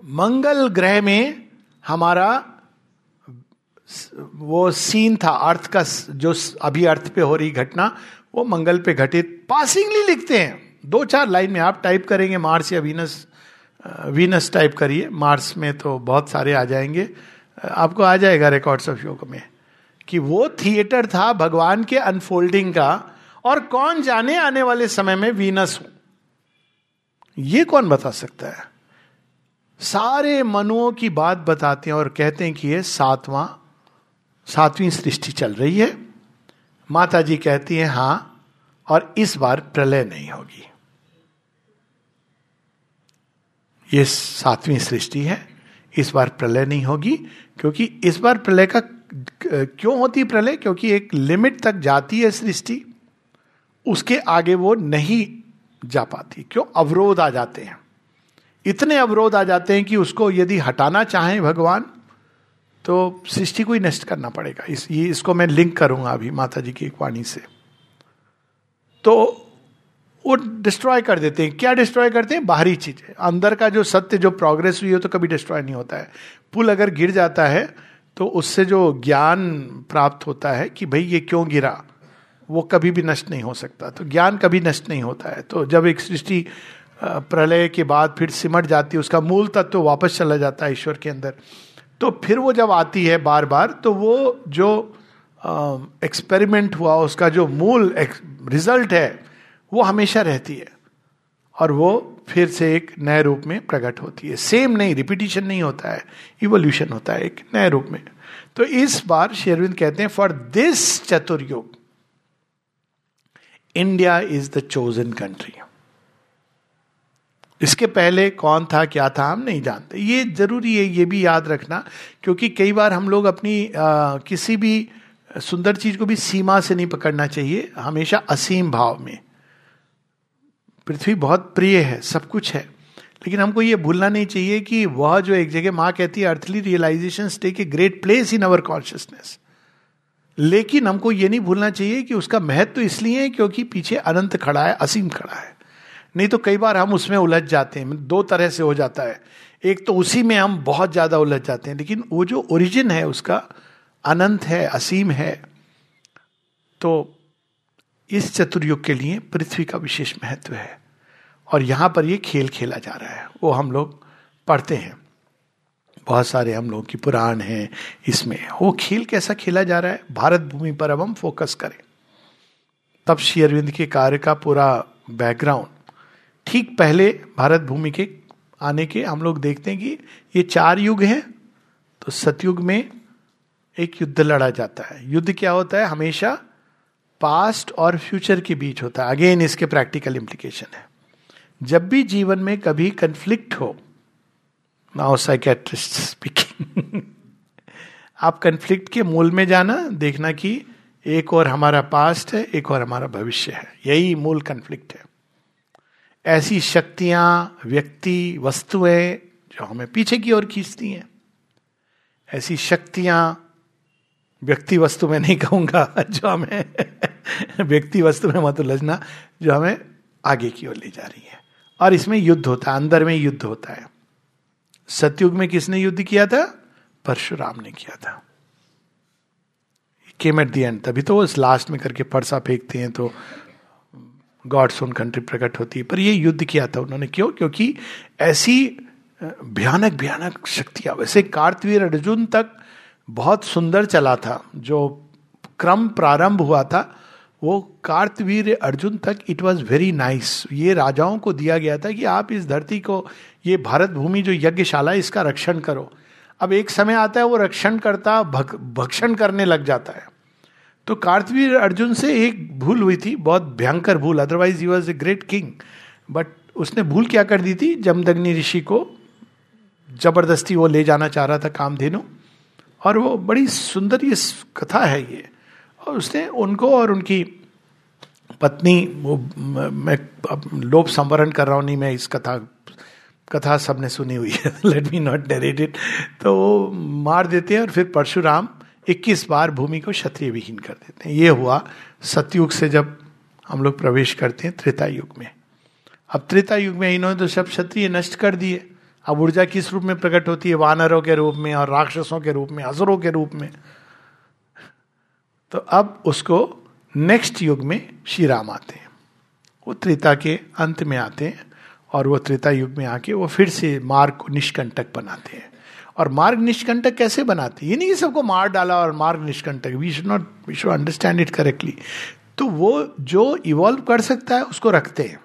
मंगल ग्रह में हमारा वो सीन था, अर्थ का, जो अभी अर्थ पे हो रही घटना, वो मंगल पे घटित। पासिंगली लिखते हैं। दो चार लाइन में आप टाइप करेंगे मार्स या वीनस वीनस टाइप करिए। मार्स में तो बहुत सारे आ जाएँगे। आपको आ जाएगा रिकॉर्ड्स ऑफ़ योग में कि वो थिएटर था भगवान के अनफोल्डिंग का, और कौन जाने आने वाले समय में वीनस हो। ये कौन बता सकता है? सारे मनुओं की बात बताते हैं और कहते हैं कि ये सातवां सातवीं सृष्टि चल रही है। माता जी कहती हैं, हाँ, और इस बार प्रलय नहीं होगी। ये सातवीं सृष्टि है। इस बार प्रलय नहीं होगी, क्योंकि इस बार प्रलय का, क्यों होती प्रलय? क्योंकि एक लिमिट तक जाती है सृष्टि। उसके आगे वो नहीं जा पाती। क्यों? अवरोध आ जाते हैं। इतने अवरोध आ जाते हैं कि उसको यदि हटाना चाहें भगवान तो सृष्टि को ही नष्ट करना पड़ेगा। इस, ये, इसको मैं लिंक करूँगा अभी माता जी की एक वाणी से। तो वो डिस्ट्रॉय कर देते हैं। क्या डिस्ट्रॉय करते हैं? बाहरी चीज़ें। अंदर का जो सत्य, जो प्रोग्रेस हुई हो तो कभी डिस्ट्रॉय नहीं होता है। पुल अगर गिर जाता है तो उससे जो ज्ञान प्राप्त होता है कि भाई ये क्यों गिरा, वो कभी भी नष्ट नहीं हो सकता। तो ज्ञान कभी नष्ट नहीं होता है। तो जब एक सृष्टि प्रलय के बाद फिर सिमट जाती है, उसका मूल तत्व तो वापस चला जाता है ईश्वर के अंदर। तो फिर वो जब आती है बार बार तो वो जो एक्सपेरिमेंट हुआ, उसका जो मूल रिज़ल्ट है, वो हमेशा रहती है। और वो फिर से एक नए रूप में प्रकट होती है। सेम नहीं रिपीटिशन नहीं होता है इवोल्यूशन होता है एक नए रूप में। तो इस बार शेरविंद कहते हैं for this चतुर्युग India is the chosen country इसके पहले कौन था क्या था हम नहीं जानते। ये ज़रूरी है ये भी याद रखना क्योंकि कई बार हम लोग अपनी आ, किसी भी सुंदर चीज़ को भी सीमा से नहीं पकड़ना चाहिए हमेशा असीम भाव में। पृथ्वी बहुत प्रिय है सब कुछ है लेकिन हमको ये भूलना नहीं चाहिए कि वह जो एक जगह माँ कहती है earthly realisation take a great place in our consciousness लेकिन हमको ये नहीं भूलना चाहिए कि उसका महत्व तो इसलिए है क्योंकि पीछे अनंत खड़ा है असीम खड़ा है। नहीं तो कई बार हम उसमें उलझ जाते हैं, दो तरह से हो जाता है। एक तो उसी में हम बहुत ज़्यादा उलझ जाते हैं, लेकिन वो जो ओरिजिन है उसका अनंत है, असीम है। तो इस चतुर्युग के लिए पृथ्वी का विशेष महत्व है। और यहाँ पर ये खेल खेला जा रहा है, वो हम लोग पढ़ते हैं। बहुत सारे हम लोग की पुराण हैं इसमें। वो खेल कैसा खेला जा रहा है? भारत भूमि पर अब हम फोकस करें। तब श्री अरविंद के कार्य का पूरा बैकग्राउंड ठीक पहले भारत भूमि के आने के हम लोग देखते हैं कि ये चार युग हैं तो सतयुग में एक युद्ध लड़ा जाता है। युद्ध क्या होता है? हमेशा पास्ट और फ्यूचर के बीच होता है। अगेन इसके प्रैक्टिकल इम्प्लीकेशन है। जब भी जीवन में कभी कंफ्लिक्ट हो नाउ साइकेट्रिस्ट स्पीकिंग आप कंफ्लिक्ट के मूल में जाना, देखना कि एक और हमारा पास्ट है, एक और हमारा भविष्य है। यही मूल कंफ्लिक्ट है। ऐसी शक्तियाँ, व्यक्ति, वस्तुएँ जो हमें पीछे की ओर खींचती हैं। ऐसी शक्तियाँ व्यक्ति वस्तु में नहीं कहूँगा, जो हमें व्यक्ति वस्तु में मत उलझना, जो हमें आगे की ओर ले जा रही है। और इसमें युद्ध होता है, अंदर में युद्ध होता है। सतयुग में किसने युद्ध किया था? परशुराम ने किया था। केम एट दी एंड तभी तो उस लास्ट में करके परसा फेंकते हैं तो गॉड ओन कंट्री प्रकट होती है। पर ये युद्ध किया था उन्होंने। क्यों? क्योंकि ऐसी भयानक भयानक शक्तियाँ वैसे कार्तवीर अर्जुन तक बहुत सुंदर चला था। जो क्रम प्रारंभ हुआ था वो कार्तवीर अर्जुन तक इट वॉज़ वेरी नाइस ये राजाओं को दिया गया था कि आप इस धरती को ये भारत भूमि जो यज्ञशाला है इसका रक्षण करो। अब एक समय आता है वो रक्षण करता भक, भक्षण करने लग जाता है। तो कार्तवीर अर्जुन से एक भूल हुई थी, बहुत भयंकर भूल otherwise he was a great king but उसने भूल क्या कर दी थी? जमदग्नि ऋषि को ज़बरदस्ती वो ले जाना चाह रहा था कामधेनु। और वो बड़ी सुंदर ये कथा है ये। और उसने उनको और उनकी पत्नी, वो, मैं लोप संवरण कर रहा हूँ, नहीं, मैं इस कथा कथा सबने सुनी हुई है। लेट मी नॉट डेरेटेड तो वो मार देते हैं और फिर परशुराम 21 बार भूमि को क्षत्रिय विहीन कर देते हैं। ये हुआ सतयुग से जब हम लोग प्रवेश करते हैं त्रेता युग में। अब त्रेता युग में इन्होंने तो सब क्षत्रिय नष्ट कर दिए। अब ऊर्जा किस रूप में प्रकट होती है? वानरों के रूप में और राक्षसों के रूप में, असुरों के रूप में। तो अब उसको नेक्स्ट युग में श्री राम आते हैं। वो त्रेता के अंत में आते हैं और वो त्रेता युग में आके वो फिर से मार्ग को निष्कंटक बनाते हैं। और मार्ग निष्कंटक कैसे बनाते ये नहीं कि सबको मार डाला और मार्ग निष्कंटक we should not we should understand it correctly तो वो जो इवॉल्व कर सकता है, उसको रखते हैं।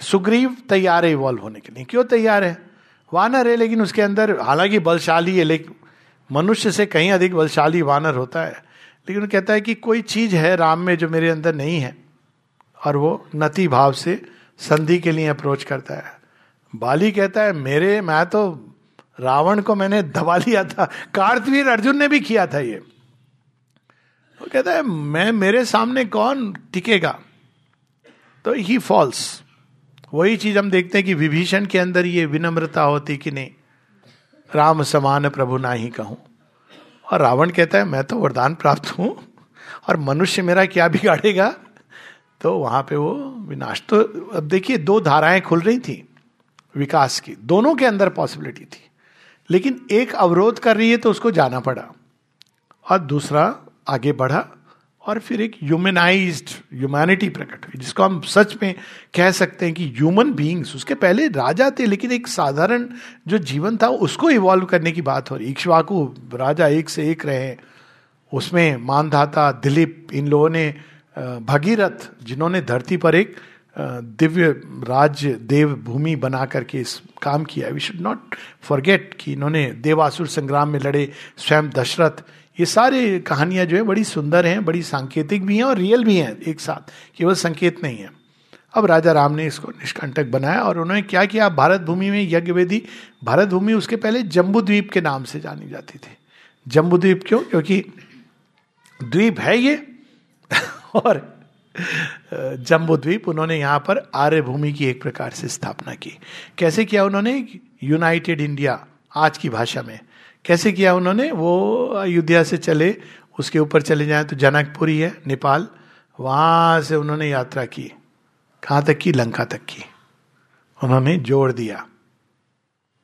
सुग्रीव तैयार है इवॉल्व होने के लिए। क्यों तैयार है? वानर है, लेकिन उसके अंदर हालाँकि बलशाली है, लेकिन मनुष्य से कहीं अधिक बलशाली वानर होता है। लेकिन कहता है कि कोई चीज़ है राम में जो मेरे अंदर नहीं है, और वो नति भाव से संधि के लिए अप्रोच करता है। बाली कहता है, मेरे, मैं तो रावण को मैंने दबा लिया था। कार्तवीर अर्जुन ने भी किया था ये। वो कहता है, मैं, मेरे सामने कौन टिकेगा? तो ही फॉल्स वही चीज़ हम देखते हैं कि विभीषण के अंदर ये विनम्रता होती कि नहीं। राम समान प्रभु ना ही कहूँ। और रावण कहता है, मैं तो वरदान प्राप्त हूँ और मनुष्य मेरा क्या बिगाड़ेगा? तो वहाँ पे वो विनाश। तो अब देखिए, दो धाराएँ खुल रही थी विकास की। दोनों के अंदर पॉसिबिलिटी थी। लेकिन एक अवरोध कर रही है तो उसको जाना पड़ा। और दूसरा आगे बढ़ा और फिर एक ह्यूमनाइज्ड ह्यूमैनिटी प्रकट हुई, जिसको हम सच में कह सकते हैं कि ह्यूमन बींग्स उसके पहले राजा थे, लेकिन एक साधारण जो जीवन था, उसको इवॉल्व करने की बात हो रही। इक्ष्वाकु राजा एक से एक रहे, उसमें मानधाता दिलीप, इन लोगों ने भगीरथ, जिन्होंने धरती पर एक दिव्य राज्य, देव भूमि बना करके इस काम किया। वी शुड नॉट फॉरगेट कि इन्होंने देवासुर संग्राम में लड़े, स्वयं दशरथ, ये सारे कहानियाँ जो है बड़ी सुंदर हैं, बड़ी सांकेतिक भी हैं और रियल भी हैं एक साथ, केवल संकेत नहीं है। अब राजा राम ने इसको निष्कंटक बनाया और उन्होंने क्या किया? भारत भूमि में यज्ञ वेदी भारत भूमि उसके पहले जम्बू द्वीप के नाम से जानी जाती थी। जम्बू द्वीप क्यों? क्योंकि द्वीप है ये, और जम्बू द्वीप उन्होंने यहाँ पर आर्य भूमि की एक प्रकार से स्थापना की। कैसे किया उन्होंने? यूनाइटेड इंडिया, आज की भाषा में। कैसे किया उन्होंने? वो अयोध्या से चले, उसके ऊपर चले जाए तो जनकपुरी है, नेपाल। वहाँ से उन्होंने यात्रा की, कहाँ तक की? लंका तक की। उन्होंने जोड़ दिया।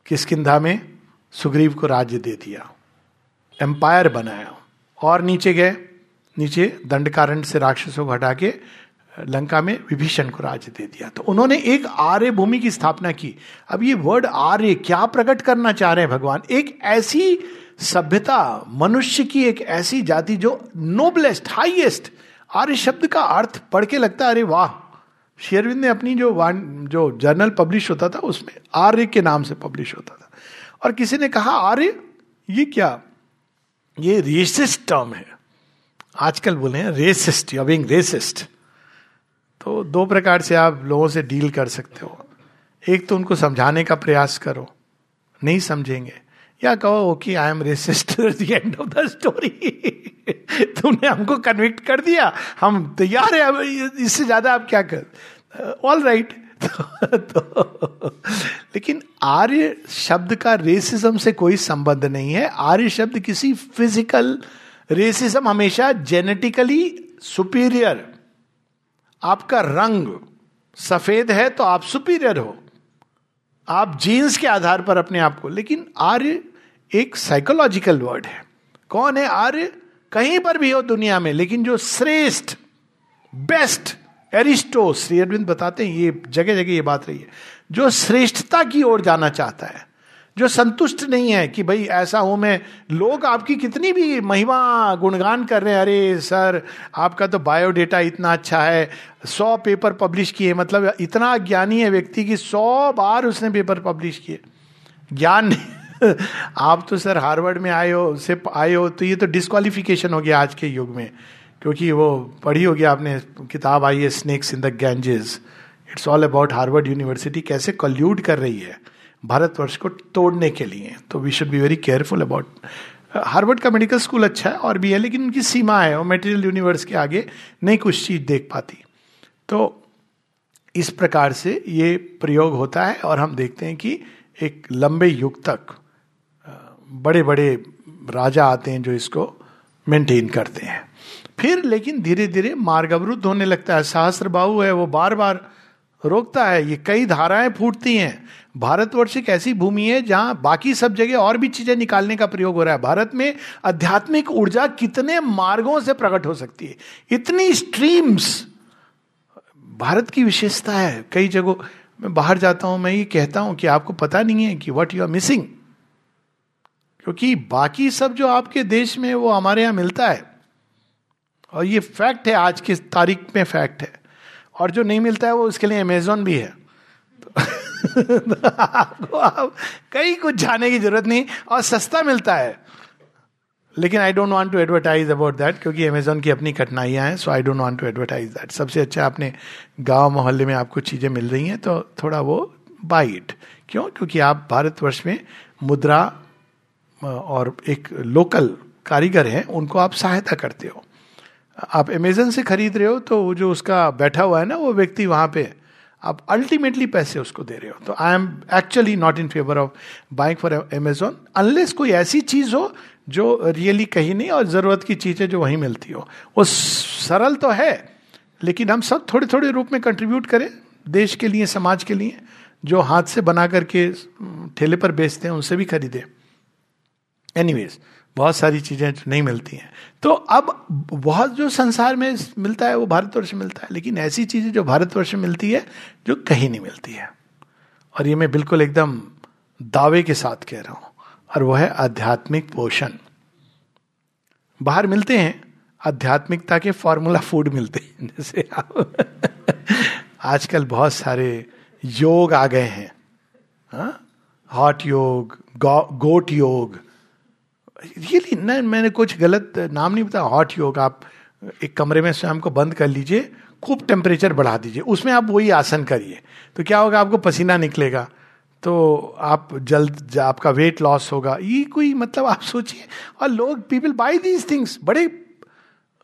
किसकिधा में? सुग्रीव को राज्य दे दिया। एम्पायर बनाया। और नीचे गए। नीचे दंडकारण से राक्षसों को हटा के लंका में विभीषण को राज्य दे दिया। तो उन्होंने एक आर्य भूमि की स्थापना की। अब ये वर्ड आर्य क्या प्रकट करना चाह रहे हैं भगवान? एक ऐसी सभ्यता, मनुष्य की एक ऐसी जाति जो नोबलेस्ट हाईएस्ट आर्य शब्द का अर्थ पढ़ के लगता है, अरे वाह! शेरविंद ने अपनी जो वान, जो जर्नल पब्लिश होता था, उसमें आर्य के नाम से पब्लिश होता था। और किसी ने कहा, आर्य, ये क्या? ये रेसिस्ट टर्म है। आजकल बोले रेसिस्ट यू बिंग रेसिस्ट तो दो प्रकार से आप लोगों से डील कर सकते हो। एक तो उनको समझाने का प्रयास करो नहीं समझेंगे। या कहो okay I am racist end of the story तुमने हमको कन्विक्ट कर दिया हम तैयार है इससे ज़्यादा आप क्या कर ऑल राइट right. तो, लेकिन आर्य शब्द का रेसिज्म से कोई संबंध नहीं है। आर्य शब्द किसी फ़िज़िकल रेसिज्म हमेशा जेनेटिकली सुपीरियर आपका रंग सफ़ेद है तो आप सुपीरियर हो। आप जीन्स के आधार पर अपने आप को। लेकिन आर्य एक साइकोलॉजिकल वर्ड है। कौन है आर्य? कहीं पर भी हो दुनिया में, लेकिन जो श्रेष्ठ बेस्ट एरिस्टो श्री अरविंद बताते हैं, ये जगह जगह ये बात रही है। जो श्रेष्ठता की ओर जाना चाहता है जो संतुष्ट नहीं है कि भाई ऐसा हूँ मैं। लोग आपकी कितनी भी महिमा, गुणगान कर रहे हैं, अरे सर, आपका तो बायोडेटा इतना अच्छा है, सौ पेपर पब्लिश किए मतलब इतना ज्ञानी है व्यक्ति कि सौ बार उसने पेपर पब्लिश किए। ज्ञान आप तो सर हार्वर्ड में आए हो से आए हो तो ये तो डिस्कालिफिकेशन हो गया आज के युग में, क्योंकि वो पढ़ी होगी आपने, किताब आई है snakes in the Ganges it's all about Harvard university कैसे कल्यूड कर रही है। भारतवर्ष को तोड़ने के लिए। तो we should be very careful about Harvard का मेडिकल स्कूल अच्छा है और भी है, लेकिन उनकी सीमा है और मेटेरियल यूनिवर्स के आगे नहीं कुछ चीज़ देख पाती। तो इस प्रकार से ये प्रयोग होता है और हम देखते हैं कि एक लंबे युग तक बड़े बड़े राजा आते हैं जो इसको मेंटेन करते हैं। फिर लेकिन धीरे धीरे मार्ग अवरुद्ध होने लगता है। सहस्त्र है वो बार बार रोकता है, ये कई धाराएँ फूटती हैं। भारतवर्ष एक ऐसी भूमि है जहाँ बाकी सब जगह और भी चीज़ें निकालने का प्रयोग हो रहा है। भारत में आध्यात्मिक ऊर्जा कितने मार्गों से प्रकट हो सकती है? इतनी स्ट्रीम्स भारत की विशेषता है। कई जगह मैं बाहर जाता हूँ, मैं ये कहता हूँ कि आपको पता नहीं है कि वट यू आर मिसिंग क्योंकि बाकी सब जो आपके देश में वो हमारे यहाँ मिलता है। और ये फैक्ट है, आज की तारीख में फैक्ट है। और जो नहीं मिलता है वो उसके लिए अमेजोन भी है। तो आपको आप कहीं कुछ जाने की ज़रूरत नहीं, और सस्ता मिलता है। लेकिन I don't want to advertise about that क्योंकि अमेजोन की अपनी कठिनाइयाँ हैं so I don't want to advertise that सबसे अच्छा अपने गाँव मोहल्ले में आपको चीज़ें मिल रही हैं तो थोड़ा वो बाई इट क्यों? क्योंकि आप भारतवर्ष में मुद्रा और एक लोकल कारीगर हैं, उनको आप सहायता करते हो। आप अमेजन से खरीद रहे हो तो वो जो उसका बैठा हुआ है ना, वो व्यक्ति वहाँ पे आप अल्टीमेटली पैसे उसको दे रहे हो। तो I am actually not in favour of buying for Amazon unless कोई ऐसी चीज़ हो जो रियली कहीं नहीं और ज़रूरत की चीज़ें जो वहीं मिलती हो। वो सरल तो है, लेकिन हम सब थोड़े थोड़े रूप में कंट्रीब्यूट करें, देश के लिए, समाज के लिए, जो हाथ से बना करके ठेले पर बेचते हैं, उनसे भी खरीदें। एनीवेज बहुत सारी चीज़ें नहीं मिलती हैं। तो अब बहुत जो संसार में मिलता है वो भारतवर्ष में मिलता है लेकिन ऐसी चीज़ें जो भारतवर्ष में मिलती है जो कहीं नहीं मिलती है। और ये मैं बिल्कुल एकदम दावे के साथ कह रहा हूँ और वो है आध्यात्मिक पोषण। बाहर मिलते हैं आध्यात्मिकता के फॉर्मूला फ़ूड मिलते हैं जैसे आजकल बहुत सारे योग आ गए हैं। हॉट योग गो, गोट योग रियली न, मैंने कुछ गलत नाम नहीं बताया। हॉट योग आप एक कमरे में स्वयं को बंद कर लीजिए, खूब टेम्परेचर बढ़ा दीजिए। उसमें आप वही आसन करिए। तो क्या होगा, आपको पसीना निकलेगा। तो आप जल्द, आपका वेट लॉस होगा। ये कोई मतलब आप सोचिए, और लोग पीपल बाई दीज थिंग्स बड़े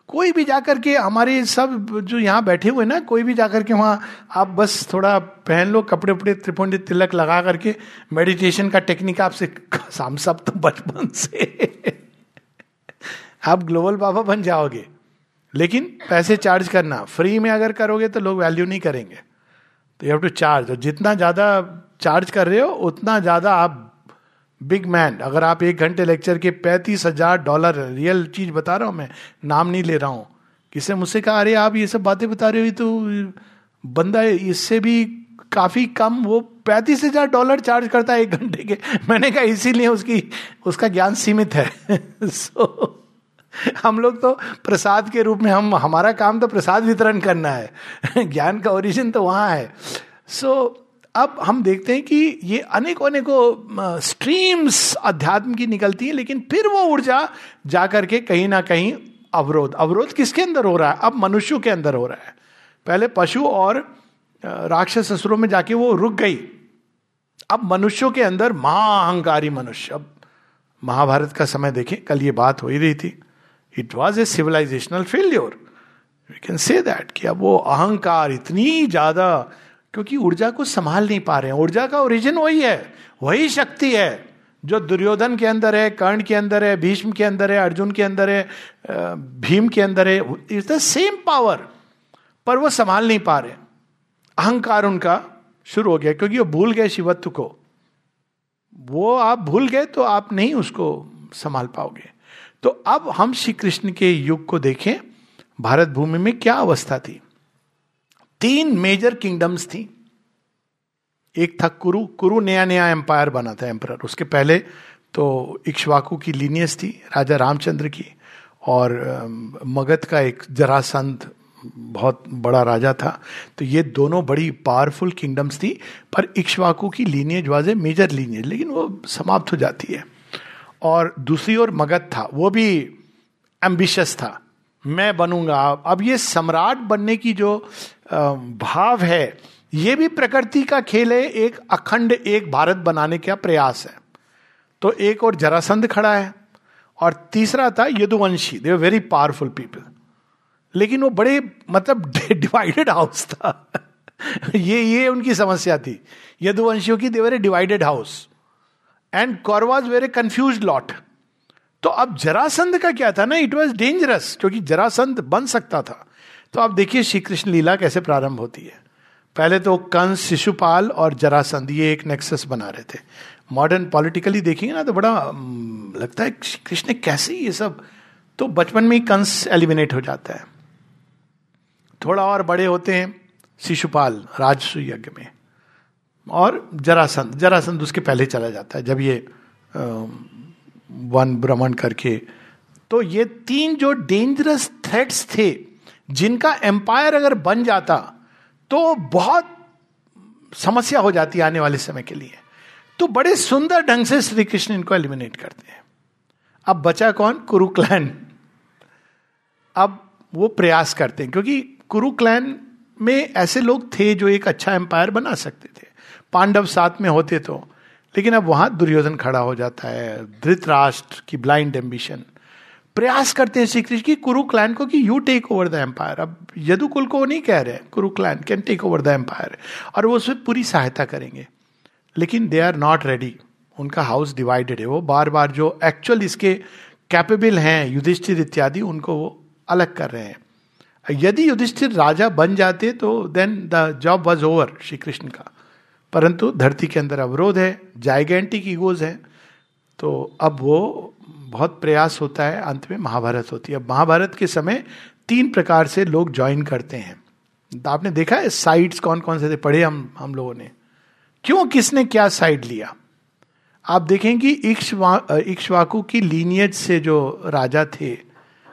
कोई भी जाकर के हमारे सब जो यहाँ बैठे हुए ना, कोई भी जाकर के वहाँ आप बस थोड़ा पहन लो, कपड़े उपड़े, त्रिपुंड तिलक लगा करके मेडिटेशन का टेक्निक आपसे हम सब तो बचपन से। आप ग्लोबल बाबा बन जाओगे। लेकिन पैसे चार्ज करना फ्री में अगर करोगे तो लोग वैल्यू नहीं करेंगे। तो यू हैव टू चार्ज जितना ज़्यादा चार्ज कर रहे हो, उतना ज़्यादा आप बिग मैन अगर आप एक घंटे लेक्चर के पैंतीस हज़ार डॉलर रियल चीज़ बता रहा हूँ मैं नाम नहीं ले रहा हूँ। किसे मुझसे कहा अरे आप ये सब बातें बता रहे हो तो बंदा इससे भी काफ़ी कम वो पैंतीस हज़ार डॉलर चार्ज करता है एक घंटे के। मैंने कहा इसीलिए उसकी उसका ज्ञान सीमित है। सो so, हम लोग तो प्रसाद के रूप में हम हमारा काम तो प्रसाद वितरण करना है। ज्ञान का ओरिजिन तो वहाँ है। सो so, अब हम देखते हैं कि ये अनेकों अनेकों स्ट्रीम्स अध्यात्म की निकलती है, लेकिन फिर वो ऊर्जा जाकर के कहीं ना कहीं अवरोध। अवरोध किसके अंदर हो रहा है? अब मनुष्यों के अंदर हो रहा है। पहले पशु और राक्षस असुरों में जाके वो रुक गई। अब मनुष्यों के अंदर महाअहंकारी मनुष्य। अब महाभारत का समय देखें, कल ये बात हो ही रही थी। It was a civilisational failure we can say that कि अब वो अहंकार इतनी ज़्यादा क्योंकि ऊर्जा को संभाल नहीं पा रहे हैं। ऊर्जा का ओरिजिन वही है, वही शक्ति है, जो दुर्योधन के अंदर है, कर्ण के अंदर है, भीष्म के अंदर है, अर्जुन के अंदर है भीम के अंदर है इज़ द सेम पावर पर वो संभाल नहीं पा रहे। अहंकार उनका शुरू हो गया, क्योंकि वो भूल गए शिवत्व को। वो आप भूल गए तो आप नहीं उसको संभाल पाओगे। तो अब हम श्री कृष्ण के युग को देखें, भारत भूमि में क्या अवस्था थी? तीन मेजर किंगडम्स थी। एक था कुरु कुरु नया नया एम्पायर बना था एम्पर उसके पहले तो इक्ष्वाकु की लीनियस थी, राजा रामचंद्र की, और मगध का एक जरासंध बहुत बड़ा राजा था। तो ये दोनों बड़ी पावरफुल किंगडम्स थी, पर इक्ष्वाकु की lineage was a major lineage लेकिन वो समाप्त हो जाती है। और दूसरी ओर मगध था, वो भी एम्बिशियस था। मैं बनूँगा, अब ये सम्राट बनने की जो भाव है, ये भी प्रकृति का खेल है, एक अखंड एक भारत बनाने का प्रयास है। तो एक और जरासंध खड़ा है, और तीसरा था Yaduvanshi. They very powerful people लेकिन वो बड़े मतलब डिवाइडेड हाउस था। ये ये उनकी समस्या थी। यदुवंशियों की they very divided house and Kauravas very confuse lot तो अब जरासंध का क्या था ना? इट वॉज़ डेंजरस क्योंकि जरासंध बन सकता था। तो आप देखिए श्री कृष्ण लीला कैसे प्रारंभ होती है। पहले तो कंस शिशुपाल और जरासंध, ये एक नेक्सस बना रहे थे। मॉडर्न पॉलिटिकली देखेंगे ना तो बड़ा लगता है कृष्ण कैसे ये सब तो बचपन में ही कंस एलिमिनेट हो जाता है। थोड़ा और बड़े होते हैं शिशुपाल, राजसु यज्ञ में। और जरासंध जरासंध उसके पहले चला जाता है, जब ये वन भ्रमण करके। तो ये तीन जो डेंजरस थ्रेट्स थे जिनका एम्पायर अगर बन जाता तो बहुत समस्या हो जाती आने वाले समय के लिए। तो बड़े सुंदर ढंग से श्री कृष्ण इनको एलिमिनेट करते हैं। अब बचा कौन? कुरु क्लैन अब वो प्रयास करते हैं, क्योंकि कुरु क्लैन में ऐसे लोग थे जो एक अच्छा एम्पायर बना सकते थे। पांडव साथ में होते तो लेकिन अब वहाँ दुर्योधन खड़ा हो जाता है, धृतराष्ट्र की ब्लाइंड एम्बिशन प्रयास करते हैं श्री कृष्ण की कुरु क्लैन को कि you take over the empire अब यदुकुल को नहीं कह रहे Kuru clan can take over the empire और वो उसमें पूरी सहायता करेंगे। लेकिन दे आर नॉट रेडी उनका हाउस डिवाइडेड है। वो बार बार जो एक्चुअल इसके कैपेबल हैं, युधिष्ठिर इत्यादि, उनको वो अलग कर रहे हैं। यदि युधिष्ठिर राजा बन जाते तो then the job was over Shri Krishna का। परंतु धरती के अंदर अवरोध है जाइगेंटिक ईगोज है। तो अब वो बहुत प्रयास होता है, अंत में महाभारत होती है। महाभारत के समय तीन प्रकार से लोग ज्वाइन करते हैं। तो आपने देखा है साइड्स कौन कौन से थे? पढ़े हम हम लोगों ने। क्यों, किसने क्या साइड लिया? आप देखें कि इक्ष्वाकु की लीनियज से जो राजा थे,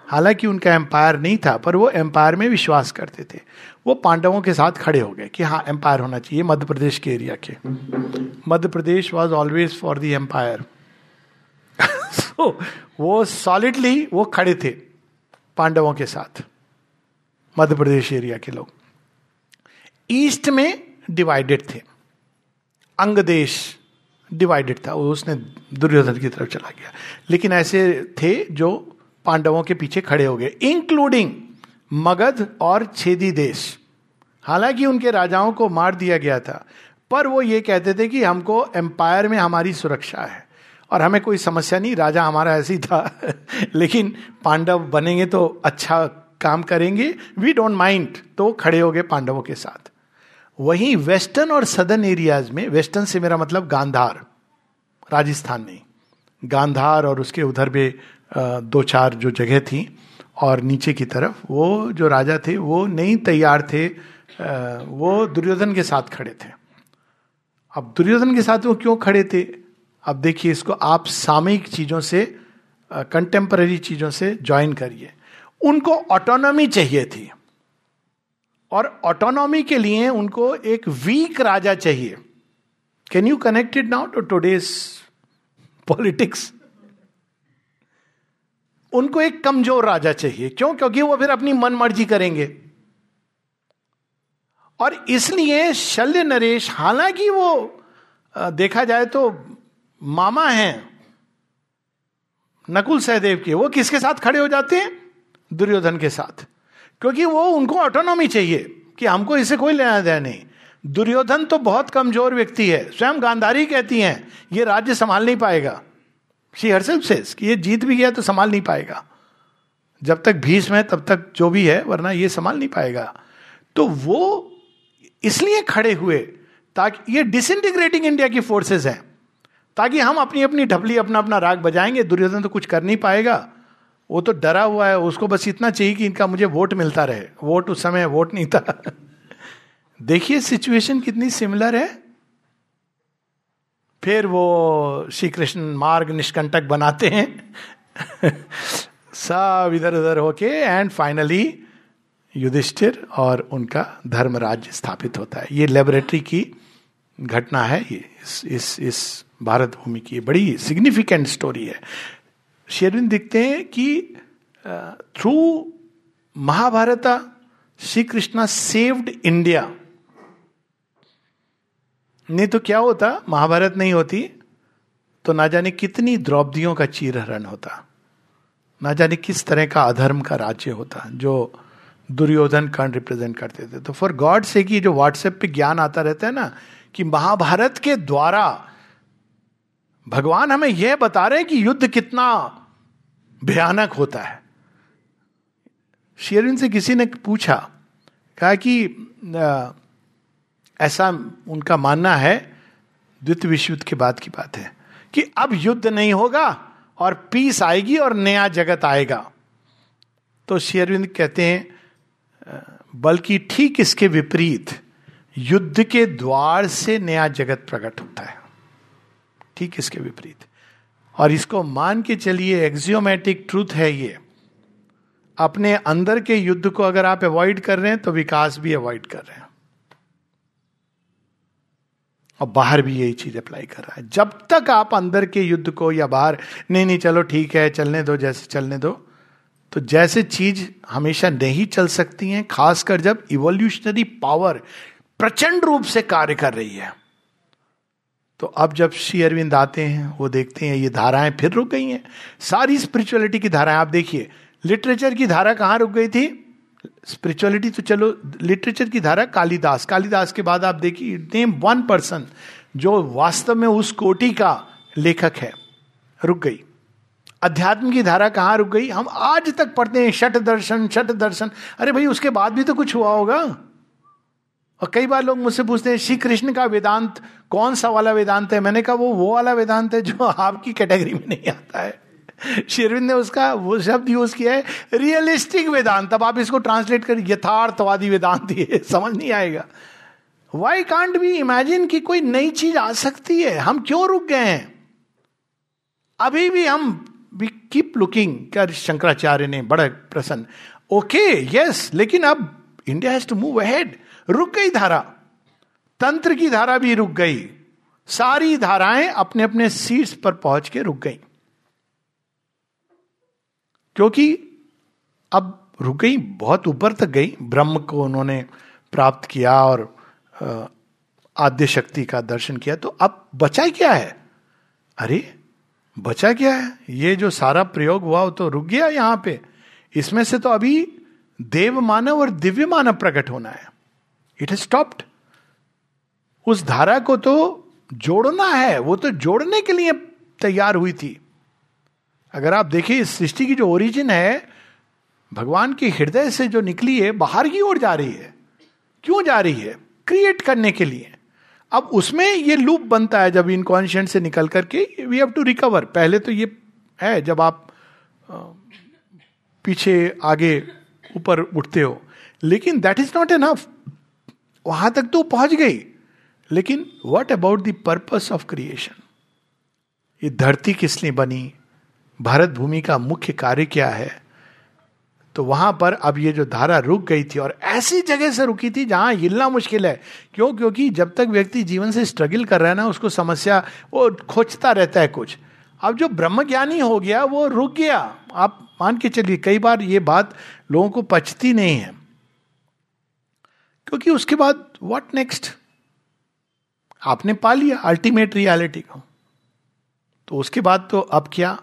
हालाँकि उनका एम्पायर नहीं था, पर वो एम्पायर में विश्वास करते थे। वो पांडवों के साथ खड़े हो गए कि हाँ एम्पायर होना चाहिए, मध्य प्रदेश के एरिया के। Madhya Pradesh was always for the empire so वो सॉलिडली वो खड़े थे पांडवों के साथ, मध्य प्रदेश एरिया के लोग। ईस्ट में डिवाइडेड थे। अंग देश डिवाइडेड था उसने दुर्योधन की तरफ़ चला गया। लेकिन ऐसे थे जो पांडवों के पीछे खड़े हो गए इंक्लूडिंग मगध और छेदी देश। हालाँकि उनके राजाओं को मार दिया गया था, पर वो ये कहते थे कि हमको एम्पायर में हमारी सुरक्षा है। और हमें कोई समस्या नहीं, राजा हमारा ऐसी था। लेकिन पांडव बनेंगे तो अच्छा काम करेंगे। वी डोंट माइंड तो खड़े हो गए पांडवों के साथ। वहीं वेस्टर्न और सदर्न एरियाज़ में वेस्टर्न से मेरा मतलब गांधार, राजस्थान नहीं। गांधार और उसके उधर भी दो चार जो जगह थी और नीचे की तरफ़, वो जो राजा थे, वो नहीं तैयार थे। वो दुर्योधन के साथ खड़े थे। अब दुर्योधन के साथ वो क्यों खड़े थे? अब देखिए इसको आप सामयिक चीज़ों से कंटेम्पररी चीज़ों से ज्वाइन करिए। उनको ऑटोनॉमी चाहिए थी। और ऑटोनॉमी के लिए उनको एक वीक राजा चाहिए। Can you connected now to today's politics उनको एक कमज़ोर राजा चाहिए। क्यों? क्योंकि वो फिर अपनी मन मर्ज़ी करेंगे। और इसलिए शल्य नरेश, हालाँकि वो देखा जाए तो मामा हैं, नकुल सहदेव के, वो किसके साथ खड़े हो जाते हैं? दुर्योधन के साथ। क्योंकि वो, उनको ऑटोनॉमी चाहिए कि हमको इसे कोई लेना देना नहीं। दुर्योधन तो बहुत कमज़ोर व्यक्ति है, स्वयं गांधारी कहती हैं, ये राज्य संभाल नहीं पाएगा। शी हरसेल्फ सेज कि ये जीत भी गया तो संभाल नहीं पाएगा। जब तक भीष्म है, तब तक जो भी है, वरना ये संभाल नहीं पाएगा। तो वो इसलिए खड़े हुए ताकि ये डिसइंटीग्रेटिंग इंडिया की फोर्सेस हैं। ताकि हम अपनी अपनी ढपली अपना अपना राग बजाएँगे, दुर्योधन तो कुछ कर नहीं पाएगा। वो तो डरा हुआ है, उसको बस इतना चाहिए कि इनका मुझे वोट मिलता रहे। वोट उस समय वोट नहीं था। देखिए सिचुएशन कितनी सिमिलर है। फिर वो श्री कृष्ण मार्ग निष्कंटक बनाते हैं। सब इधर उधर होके एंड फाइनली युधिष्ठिर और उनका धर्म राज्य स्थापित होता है। ये लेबोरेटरी की घटना है, ये इस इस इस भारत भूमि की बड़ी सिग्निफिकेंट स्टोरी है। शेरविन दिखते हैं कि through Mahabharata Shri Krishna saved India नहीं तो क्या होता? महाभारत नहीं होती तो ना जाने कितनी द्रौपदियों का चीरहरण होता। ना जाने किस तरह का अधर्म का राज्य होता, जो दुर्योधन कर्ण रिप्रेजेंट करते थे। तो फॉर गॉड से कि जो व्हाट्सएप पे ज्ञान आता रहता है ना, कि महाभारत के द्वारा भगवान हमें यह बता रहे हैं कि युद्ध कितना भयानक होता है। शेरविन से किसी ने पूछा, कहा कि ऐसा उनका मानना है द्वितीय विश्व युद्ध के बाद की बात है, कि अब युद्ध नहीं होगा और पीस आएगी और नया जगत आएगा। तो शेरविंद कहते हैं बल्कि ठीक इसके विपरीत, युद्ध के द्वार से नया जगत प्रकट होता है। ठीक इसके विपरीत। और इसको मान के चलिए एक्सियोमेटिक ट्रूथ है ये। अपने अंदर के युद्ध को अगर आप अवॉइड कर रहे हैं तो विकास भी अवॉइड कर रहे हैं। और बाहर भी यही चीज़ अप्लाई कर रहा है। जब तक आप अंदर के युद्ध को या बाहर, नहीं नहीं, चलो ठीक है, चलने दो जैसे, चलने दो। तो जैसे चीज़ हमेशा नहीं चल सकती हैं, खासकर जब इवोल्यूशनरी पावर प्रचंड रूप से कार्य कर रही है। तो अब जब श्री अरविंद आते हैं, वो देखते हैं ये धाराएँ फिर रुक गई हैं। सारी स्पिरिचुअलिटी की धाराएँ, आप देखिए लिटरेचर की धारा कहाँ रुक गई थी? स्पिरिचुअलिटी तो चलो लिटरेचर की धारा कालिदास। कालिदास के बाद आप देखिए नेम वन पर्सन जो वास्तव में उस कोटि का लेखक है, रुक गई। अध्यात्म की धारा कहाँ रुक गई? हम आज तक पढ़ते हैं छठ दर्शन छठ दर्शन। अरे भाई, उसके बाद भी तो कुछ हुआ होगा। और कई बार लोग मुझसे पूछते हैं, श्री कृष्ण का वेदांत कौन सा वाला वेदांत है? मैंने कहा, वो वो वाला वेदांत है जो आपकी कैटेगरी में नहीं आता है। शेरविंद ने उसका, वो शब्द यूज़ किया है, रियलिस्टिक वेदांत। अब आप इसको ट्रांसलेट कर, यथार्थवादी वेदांत, ये समझ नहीं आएगा। वाई कांट बी इमेजिन कि कोई नई चीज़ आ सकती है? हम क्यों रुक गए हैं? अभी भी हम वी कीप लुकिंग क्या शंकराचार्य ने, बड़ा प्रसन्न। ओके यस लेकिन अब India has to move ahead रुक गई धारा। तंत्र की धारा भी रुक गई। सारी धाराएँ अपने अपने सीट्स पर पहुँच के रुक गई। क्योंकि अब रुक गई, बहुत ऊपर तक गई। ब्रह्म को उन्होंने प्राप्त किया और आद्य शक्ति का दर्शन किया। तो अब बचा क्या है? अरे, बचा क्या है? ये जो सारा प्रयोग हुआ, वो तो रुक गया यहाँ पे। इसमें से तो अभी देव मानव और दिव्य मानव प्रकट होना है। इट हैज़ स्टॉप्ड उस धारा को तो जोड़ना है। वो तो जोड़ने के लिए तैयार हुई थी। अगर आप देखिए इस सृष्टि की जो ओरिजिन है, भगवान के हृदय से जो निकली है, बाहर की ओर जा रही है। क्यों जा रही है? क्रिएट करने के लिए। अब उसमें ये लूप बनता है, जब इनकॉन्शियंट से निकल करके वी हैव टू रिकवर पहले तो ये है, जब आप पीछे, आगे, ऊपर उठते हो। लेकिन दैट इज़ नॉट एनफ वहाँ तक तो पहुँच गई। लेकिन what about the purpose of creation ये धरती किस लिए बनी? भारत भूमि का मुख्य कार्य क्या है? तो वहाँ पर अब ये जो धारा रुक गई थी और ऐसी जगह से रुकी थी जहाँ हिलना मुश्किल है। क्यों? क्योंकि जब तक व्यक्ति जीवन से स्ट्रगल कर रहा है ना, उसको समस्या, वो खोजता रहता है कुछ। अब जो ब्रह्मज्ञानी हो गया, वो रुक गया। आप मान के चलिए, कई बार ये बात लोगों को पचती नहीं है। क्योंकि उसके बाद व्हाट नेक्स्ट आपने पा लिया अल्टीमेट रियलिटी को। तो उसके बाद तो अब क्या?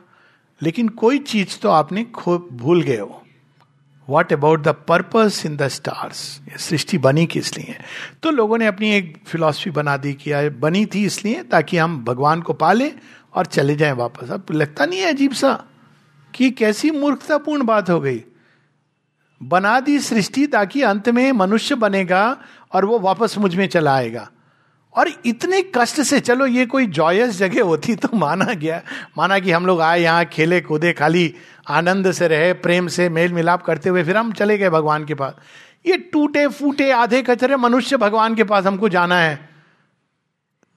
लेकिन कोई चीज़ तो आपने खो भूल गए हो। What about the purpose in the stars सृष्टि बनी किस लिए? तो लोगों ने अपनी एक फिलॉसफी बना दी कि बनी थी इसलिए ताकि हम भगवान को पाले और चले जाएँ वापस। अब लगता नहीं है अजीब सा कि कैसी मूर्खतापूर्ण बात हो गई। बना दी सृष्टि ताकि अंत में मनुष्य बनेगा और वो वापस मुझमें चला आएगा। और इतने कष्ट से, चलो ये कोई जॉयस जगह होती तो माना गया। माना कि हम लोग आए यहाँ, खेले कूदे, खाली आनंद से रहे, प्रेम से मेल मिलाप करते हुए, फिर हम चले गए भगवान के पास। ये टूटे फूटे आधे कचरे मनुष्य भगवान के पास हमको जाना है।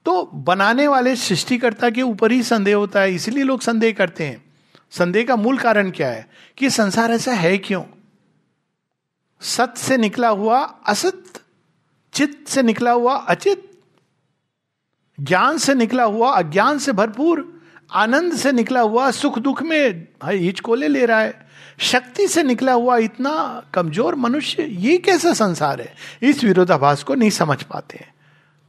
तो बनाने वाले सृष्टिकर्ता के ऊपर ही संदेह होता है, इसलिए लोग संदेह करते हैं। संदेह का मूल कारण क्या है? कि संसार ऐसा है क्यों? सत से निकला हुआ असत चित्त से निकला हुआ अचित, ज्ञान से निकला हुआ अज्ञान से भरपूर, आनंद से निकला हुआ सुख दुख में हिचकोले ले रहा है, शक्ति से निकला हुआ इतना कमज़ोर मनुष्य, ये कैसा संसार है? इस विरोधाभास को नहीं समझ पाते हैं।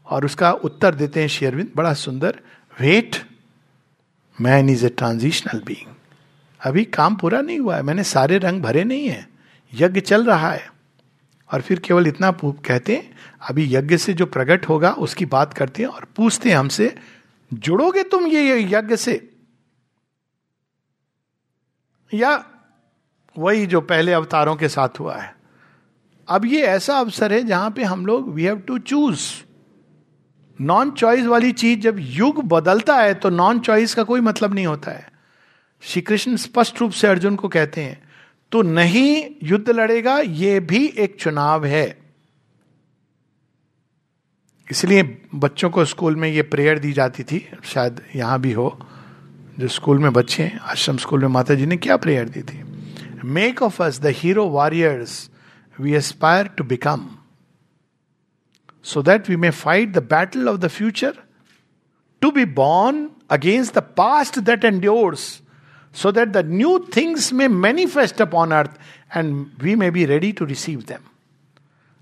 और उसका उत्तर देते हैं शेयरविंद बड़ा सुंदर, wait, man is a transitional being अभी काम पूरा नहीं हुआ है, मैंने सारे रंग भरे नहीं है। यज्ञ चल रहा है। और फिर केवल इतना कहते हैं, अभी यज्ञ से जो प्रकट होगा, उसकी बात करते हैं और पूछते हैं हमसे, जुड़ोगे तुम ये यज्ञ से? या वही जो पहले अवतारों के साथ हुआ है। अब ये ऐसा अवसर है जहाँ पे हम लोग we have to choose non choice वाली चीज़ जब युग बदलता है तो नॉन चॉइस का कोई मतलब नहीं होता है। श्री कृष्ण स्पष्ट रूप से अर्जुन को कहते हैं तो नहीं युद्ध लड़ेगा यह भी एक चुनाव है। इसलिए बच्चों को स्कूल में ये प्रेयर दी जाती थी, शायद यहाँ भी हो, जो स्कूल में बच्चे हैं, आश्रम स्कूल में माता जी ने क्या प्रेयर दी थी? Make of us the hero warriors we aspire to become so that we may fight the battle of the future to be born against the past that endures so that the new things may manifest upon earth and we may be ready to receive them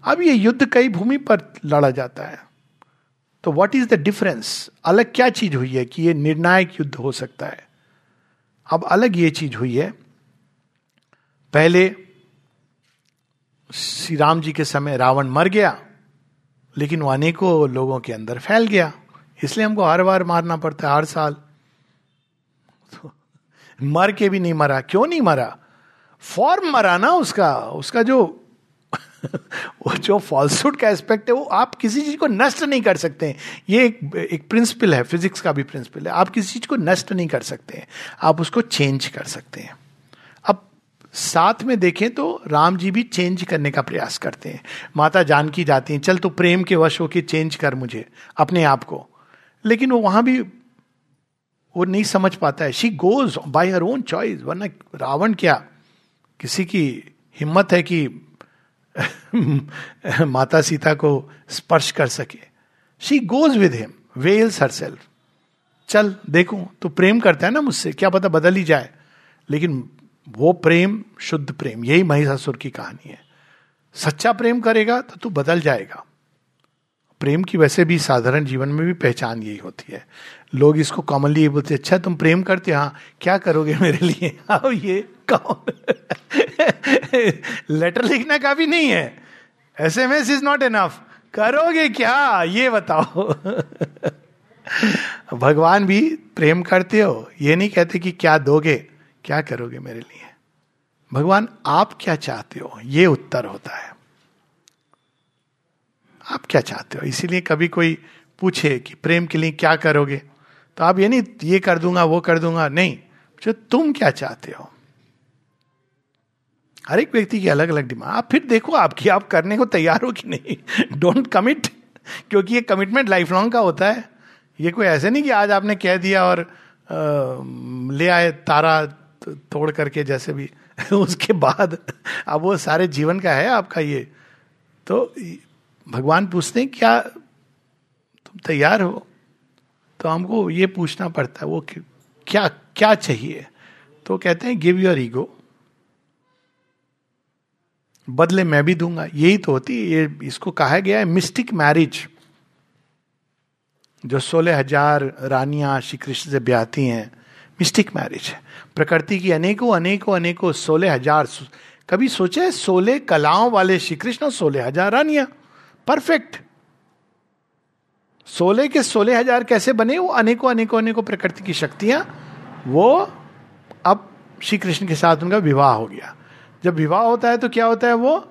अब ये युद्ध कई भूमि पर लड़ा जाता है। तो व्हाट इज़ द डिफरेंस अलग क्या चीज़ हुई है कि ये निर्णायक युद्ध हो सकता है? अब अलग ये चीज़ हुई है। पहले श्री राम जी के समय रावण मर गया, लेकिन वो अनेकों लोगों के अंदर फैल गया। इसलिए हमको हर बार मारना पड़ता है, हर साल। मर के भी नहीं मरा। क्यों नहीं मरा? फॉर्म मरा ना उसका। उसका जो, वो जो फॉल्सूट का एस्पेक्ट है, वो आप किसी चीज़ को नष्ट नहीं कर सकते हैं। ये एक एक प्रिंसिपल है फिजिक्स का भी प्रिंसिपल है। आप किसी चीज़ को नष्ट नहीं कर सकते हैं। आप उसको चेंज कर सकते हैं। अब साथ में देखें तो राम जी भी चेंज करने का प्रयास करते हैं। माता जानकी जाती हैं, चल तो प्रेम के वश होके चेंज कर मुझे, अपने आप को। लेकिन वो वहाँ भी वो नहीं समझ पाता है। She goes by her own choice वरना रावण क्या? किसी की हिम्मत है कि माता सीता को स्पर्श कर सके। She goes with him wills herself चल, देखो तो प्रेम करता है ना मुझसे, क्या पता बदल ही जाए। लेकिन वो प्रेम, शुद्ध प्रेम, यही महिषासुर की कहानी है। सच्चा प्रेम करेगा तो तू बदल जाएगा। प्रेम की वैसे भी साधारण जीवन में भी पहचान यही होती है। लोग इसको कॉमनली ये बोलते अच्छा तुम प्रेम करते हाँ क्या करोगे मेरे लिए? आओ ये कौन लेटर लिखना काफ़ी नहीं है। S M S is not enough करोगे क्या? ये बताओ। भगवान भी प्रेम करते हो, ये नहीं कहते कि क्या दोगे, क्या करोगे मेरे लिए? भगवान, आप क्या चाहते हो? ये उत्तर होता है। आप क्या चाहते हो? इसीलिए कभी कोई पूछे कि प्रेम के लिए क्या करोगे? तो आप ये नहीं ये कर दूँगा वो कर दूँगा। नहीं जो तुम क्या चाहते हो? हर एक व्यक्ति की अलग अलग डिमांड। आप फिर देखो आपकी आप करने को तैयार हो कि नहीं। डोंट कमिट क्योंकि ये कमिटमेंट लाइफ लॉन्ग का होता है। ये कोई ऐसे नहीं कि आज आपने कह दिया और आ, ले आए तारा तोड़ करके जैसे भी। उसके बाद अब वो सारे जीवन का है आपका ये। तो भगवान पूछते हैं, क्या तुम तैयार हो? तो हमको ये पूछना पड़ता है, वो क्या क्या चाहिए? तो कहते हैं गिव योर ईगो बदले मैं भी दूँगा। यही तो होती है, ये इसको कहा गया है मिस्टिक मैरिज जो सोलह हज़ार रानियाँ श्री कृष्ण से ब्याहती हैं मिस्टिक मैरिज है। प्रकृति की अनेकों अनेकों अनेकों सोलह हज़ार कभी सोचे सोलह कलाओं वाले श्री कृष्ण सोलह हज़ार रानियाँ? परफेक्ट। सोलह के सोलह हज़ार कैसे बने, वो अनेकों अनेकों अनेकों प्रकृति की शक्तियाँ, वो अब श्री कृष्ण के साथ उनका विवाह हो गया। जब विवाह होता है तो क्या होता है वो?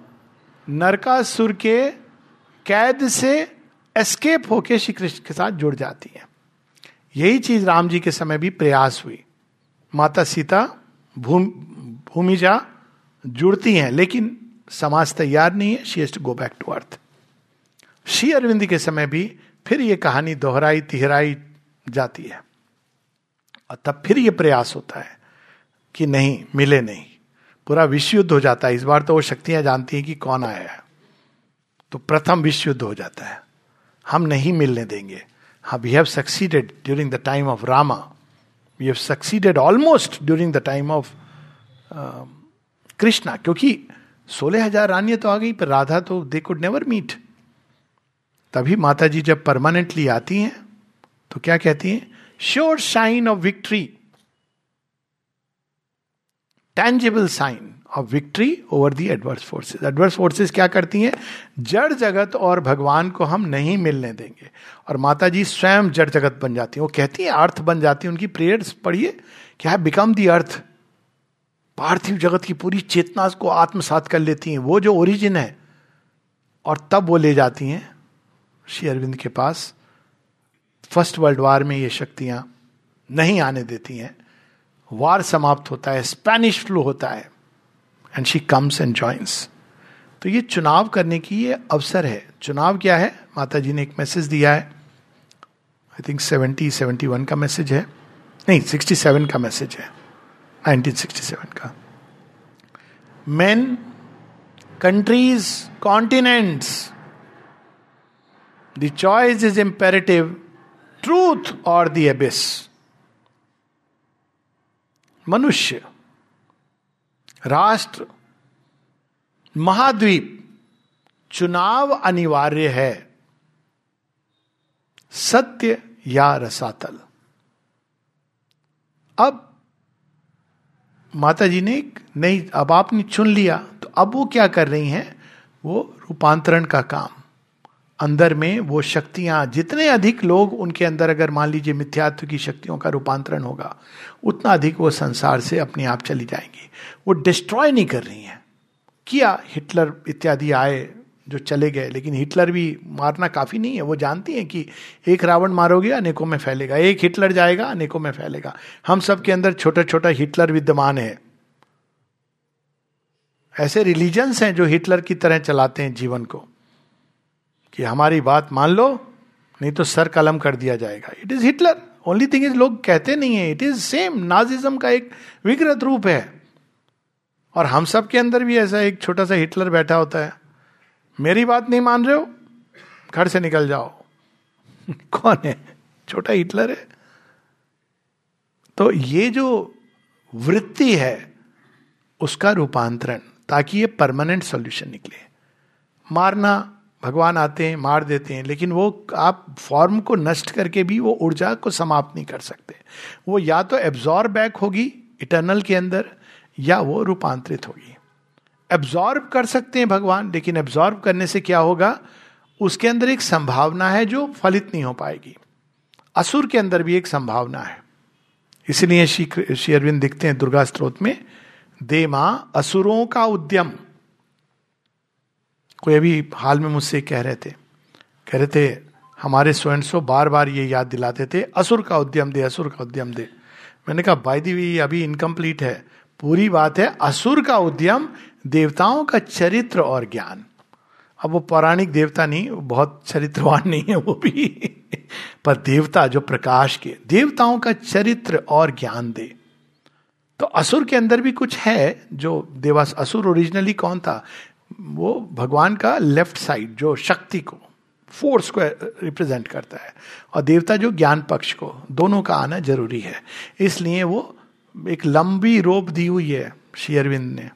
नरकासुर के कैद से एस्केप होके श्री कृष्ण के साथ जुड़ जाती है। यही चीज़ राम जी के समय भी प्रयास हुई। माता सीता भूमि भूमिजा जुड़ती हैं, लेकिन समाज तैयार नहीं है। She has to go back to earth Shri Arvind के समय भी फिर ये कहानी दोहराई, तिहराई जाती है। और तब फिर ये प्रयास होता है कि नहीं, मिले नहीं। पूरा विश्व युद्ध हो जाता है। इस बार तो वो शक्तियाँ जानती हैं कि कौन आया है। तो प्रथम विश्व युद्ध हो जाता है। हम नहीं मिलने देंगे। हाँ we have succeeded during the time of Rama we have succeeded almost during the time of Krishna क्योंकि सोलह हज़ार रानियाँ तो आ गई, पर राधा तो दे कुड नेवर मीट तभी माता जी जब परमानेंटली आती हैं तो क्या कहती हैं? Sure sign of victory tangible sign of victory over the adverse forces adverse forces क्या करती हैं? जड़ जगत और भगवान को हम नहीं मिलने देंगे। और माता जी स्वयं जड़ जगत बन जाती हैं। वो कहती हैं, अर्थ बन जाती है, उनकी प्रेयर्स पढ़िए। क्या बिकम दी अर्थ पार्थिव जगत की पूरी चेतना को आत्मसात कर लेती हैं। वो जो ओरिजिन है, और तब वो ले जाती हैं। श्री अरविंद के पास, फ़र्स्ट वर्ल्ड वार में ये शक्तियाँ नहीं आने देती हैं। वार समाप्त होता है, स्पेनिश फ्लू होता है and she comes and joins तो ये चुनाव करने की ये अवसर है। चुनाव क्या है? माता जी ने एक मैसेज दिया है। I think seventy seventy one का मैसेज है। नहीं सिक्सटी सेवन का मैसेज है। नाइनटीन सिक्सटी सेवन का। Man countries continents the choice is imperative truth और द एबिस मनुष्य राष्ट्र महाद्वीप चुनाव अनिवार्य है सत्य या रसातल अब माता जी ने नहीं अब आपने चुन लिया तो अब वो क्या कर रही हैं वो रूपांतरण का काम अंदर में वो शक्तियाँ, जितने अधिक लोग उनके अंदर अगर मान लीजिए मिथ्यात्व की शक्तियों का रूपांतरण होगा, उतना अधिक वो संसार से अपने आप चली जाएँगी। वो डिस्ट्रॉय नहीं कर रही हैं। किया? हिटलर इत्यादि आए जो चले गए, लेकिन हिटलर भी मारना काफ़ी नहीं है। वो जानती हैं कि एक रावण मारोगे, अनेकों में फैलेगा। एक हिटलर जाएगा, अनेकों में फैलेगा। हम सब के अंदर छोटा छोटा हिटलर विद्यमान है। ऐसे रिलीजन्स हैं जो हिटलर की तरह चलाते हैं जीवन को। कि हमारी बात मान लो, नहीं तो सर कलम कर दिया जाएगा। It is Hitler only thing is लोग कहते नहीं है। इट इज़ सेम नाजिज्म का एक विकृत रूप है। और हम सब के अंदर भी ऐसा एक छोटा सा हिटलर बैठा होता है। मेरी बात नहीं मान रहे हो? घर से निकल जाओ। कौन है? छोटा हिटलर है। तो ये जो वृत्ति है, उसका रूपांतरण, ताकि ये परमानेंट सॉल्यूशन निकले। मारना भगवान आते हैं, मार देते हैं, लेकिन वो आप फॉर्म को नष्ट करके भी वो ऊर्जा को समाप्त नहीं कर सकते। वो या तो एब्जॉर्ब बैक होगी इटर्नल के अंदर, या वो रूपांतरित होगी। एब्जॉर्ब कर सकते हैं भगवान, लेकिन एब्जॉर्ब करने से क्या होगा? उसके अंदर एक संभावना है जो फलित नहीं हो पाएगी। असुर के अंदर भी एक संभावना है। इसलिए श्री अरविंद दिखते हैं दुर्गा स्त्रोत में दे माँ असुरों का उद्यम। कोई अभी हाल में मुझसे कह रहे थे। कह रहे थे, हमारे स्वयं सो बार बार ये याद दिलाते थे, असुर का उद्यम दे, असुर का उद्यम दे। मैंने कहा बाई दी अभी इनकम्प्लीट है। पूरी बात है, असुर का उद्यम देवताओं का चरित्र और ज्ञान। अब वो पौराणिक देवता नहीं बहुत चरित्रवान नहीं है वो भी। पर देवता जो प्रकाश के, देवताओं का चरित्र और ज्ञान दे। तो असुर के अंदर भी कुछ है जो देवास, असुर ओरिजिनली कौन था? वो भगवान का लेफ़्ट साइड, जो शक्ति को फोर्स को रिप्रेजेंट करता है। और देवता जो ज्ञान पक्ष को, दोनों का आना ज़रूरी है। इसलिए वो एक लंबी रोप दी हुई है शेयरविंद ने,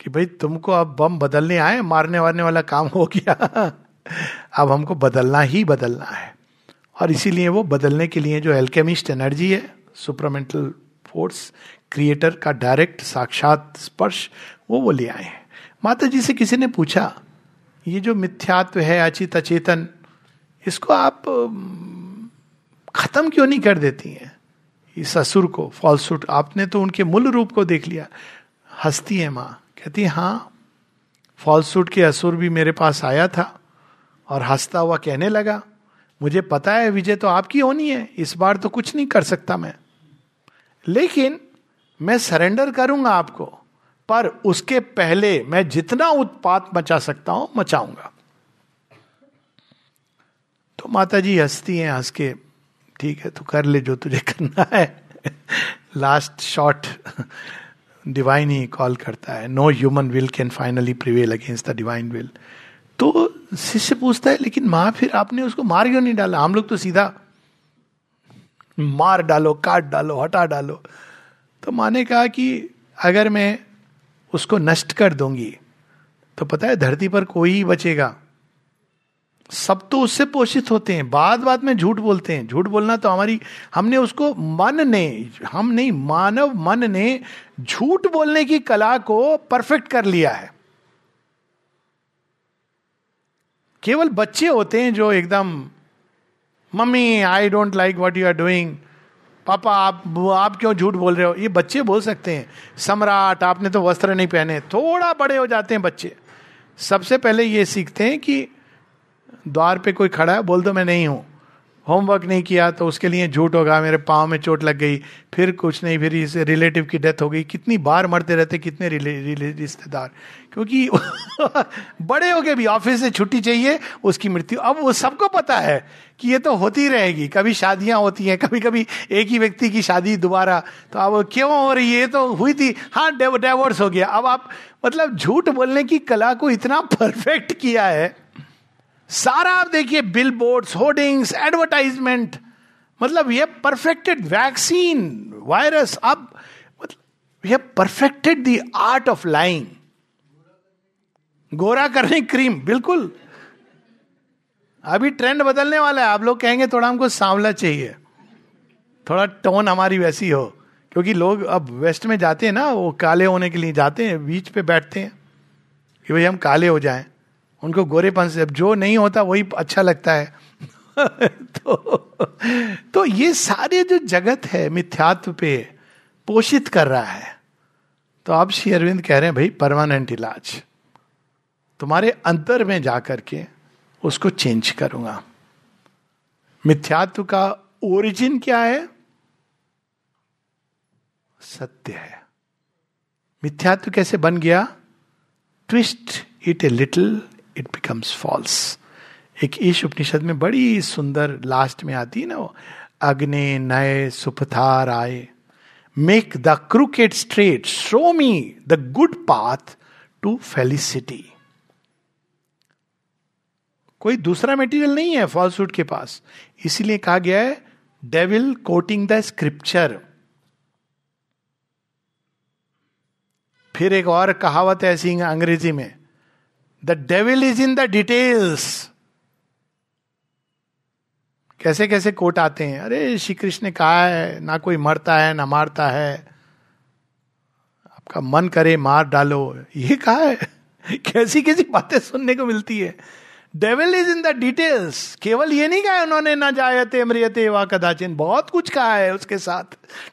कि भाई तुमको अब बम बदलने आए, मारने वारने वाला काम हो गया। अब हमको बदलना ही बदलना है। और इसीलिए वो बदलने के लिए जो एल्केमिस्ट एनर्जी है सुपरमेंटल फोर्स क्रिएटर का डायरेक्ट साक्षात स्पर्श, वो वो ले आए हैं। माता जी से किसी ने पूछा, ये जो मिथ्यात्व है अचित अचेतन इसको आप खत्म क्यों नहीं कर देती हैं? इस असुर को फॉल्सूट आपने तो उनके मूल रूप को देख लिया। हंसती है माँ, कहती हाँ फॉल्सूट के असुर भी मेरे पास आया था और हंसता हुआ कहने लगा, मुझे पता है विजय तो आपकी होनी है, इस बार तो कुछ नहीं कर सकता मैं। लेकिन मैं सरेंडर करूँगा आपको पर उसके पहले मैं जितना उत्पात मचा सकता हूँ, मचाऊँगा। तो माता जी हंसती हैं, हंस के, ठीक है तो कर ले जो तुझे करना है। लास्ट शॉट डिवाइन ही कॉल करता है। No human will can finally prevail against the divine will तो शिष्य पूछता है, लेकिन माँ, फिर आपने उसको मार क्यों नहीं डाला? हम लोग तो सीधा मार डालो, काट डालो, हटा डालो। तो माँ ने कहा कि, अगर मैं उसको नष्ट कर दूँगी। तो पता है, धरती पर कोई ही बचेगा। सब तो उससे पोषित होते हैं। बाद बाद में झूठ बोलते हैं। झूठ बोलना तो हमारी, हमने उसको मन ने, हम नहीं, मानव मन ने झूठ बोलने की कला को परफेक्ट कर लिया है। केवल बच्चे होते हैं जो एकदम, mummy I don't like what you are doing papa, आप आप क्यों झूठ बोल रहे हो? ये बच्चे बोल सकते हैं। सम्राट, आपने तो वस्त्र नहीं पहने। थोड़ा बड़े हो जाते हैं बच्चे। सबसे पहले ये सीखते हैं कि द्वार पे कोई खड़ा है, बोल दो मैं नहीं हूँ। होमवर्क नहीं किया तो उसके लिए झूठ होगा, मेरे पाँव में चोट लग गई, फिर कुछ नहीं, फिर इस रिलेटिव की डेथ हो गई। कितनी बार मरते रहते, कितने रिश्तेदार। क्योंकि बड़े हो गए भी ऑफ़िस से छुट्टी चाहिए, उसकी मृत्यु। अब वो सबको पता है कि ये तो होती रहेगी। कभी शादियाँ होती हैं कभी कभी एक ही व्यक्ति की शादी दोबारा। तो अब क्यों हो रही है? ये तो हुई थी। हाँ डाइवोर्स हो गया। अब आप मतलब झूठ बोलने की कला को इतना परफेक्ट किया है। सारा आप देखिए बिल बोर्ड होर्डिंग्स एडवर्टाइजमेंट मतलब ये परफेक्टेड वैक्सीन वायरस अब मतलब ये perfected the art of lying गोरा करने क्रीम बिल्कुल। अभी ट्रेंड बदलने वाला है, आप लोग कहेंगे थोड़ा हमको सांवला चाहिए। थोड़ा टोन हमारी वैसी हो, क्योंकि लोग अब वेस्ट में जाते हैं ना, वो काले होने के लिए जाते हैं बीच पे बैठते हैं। कि भाई हम काले हो जाएँ। उनको गोरेपन से, अब जो नहीं होता वही अच्छा लगता है। तो तो ये सारे जो जगत है, मिथ्यात्व पे पोषित कर रहा है। तो आप श्री अरविंद कह रहे हैं, भाई, परमानेंट इलाज। तुम्हारे अंतर में जाकर के उसको चेंज करूँगा। मिथ्यात्व का ओरिजिन क्या है? सत्य है। मिथ्यात्व कैसे बन गया? Twist it a little it becomes false एक ईश उपनिषद में बड़ी सुंदर लास्ट में आती है ना वो, अग्नि नए सुपथार आए make the crooked straight show me the good path to felicity कोई दूसरा मेटीरियल नहीं है फॉल्सूट के पास। इसीलिए कहा गया है डेविल कोटिंग द स्क्रिप्चर फिर एक और कहावत है ऐसी अंग्रेज़ी में the devil is in the details कैसे कैसे कोट आते हैं? अरे श्री कृष्ण ने कहा है, ना कोई मरता है, ना मारता है। आपका मन करे, मार डालो। ये कहा है, कैसी कैसी बातें सुनने को मिलती है। Devil is in the details केवल ये नहीं कहा उन्होंने, ना जायते मरियते वा कदाचिन। बहुत कुछ कहा है उसके साथ।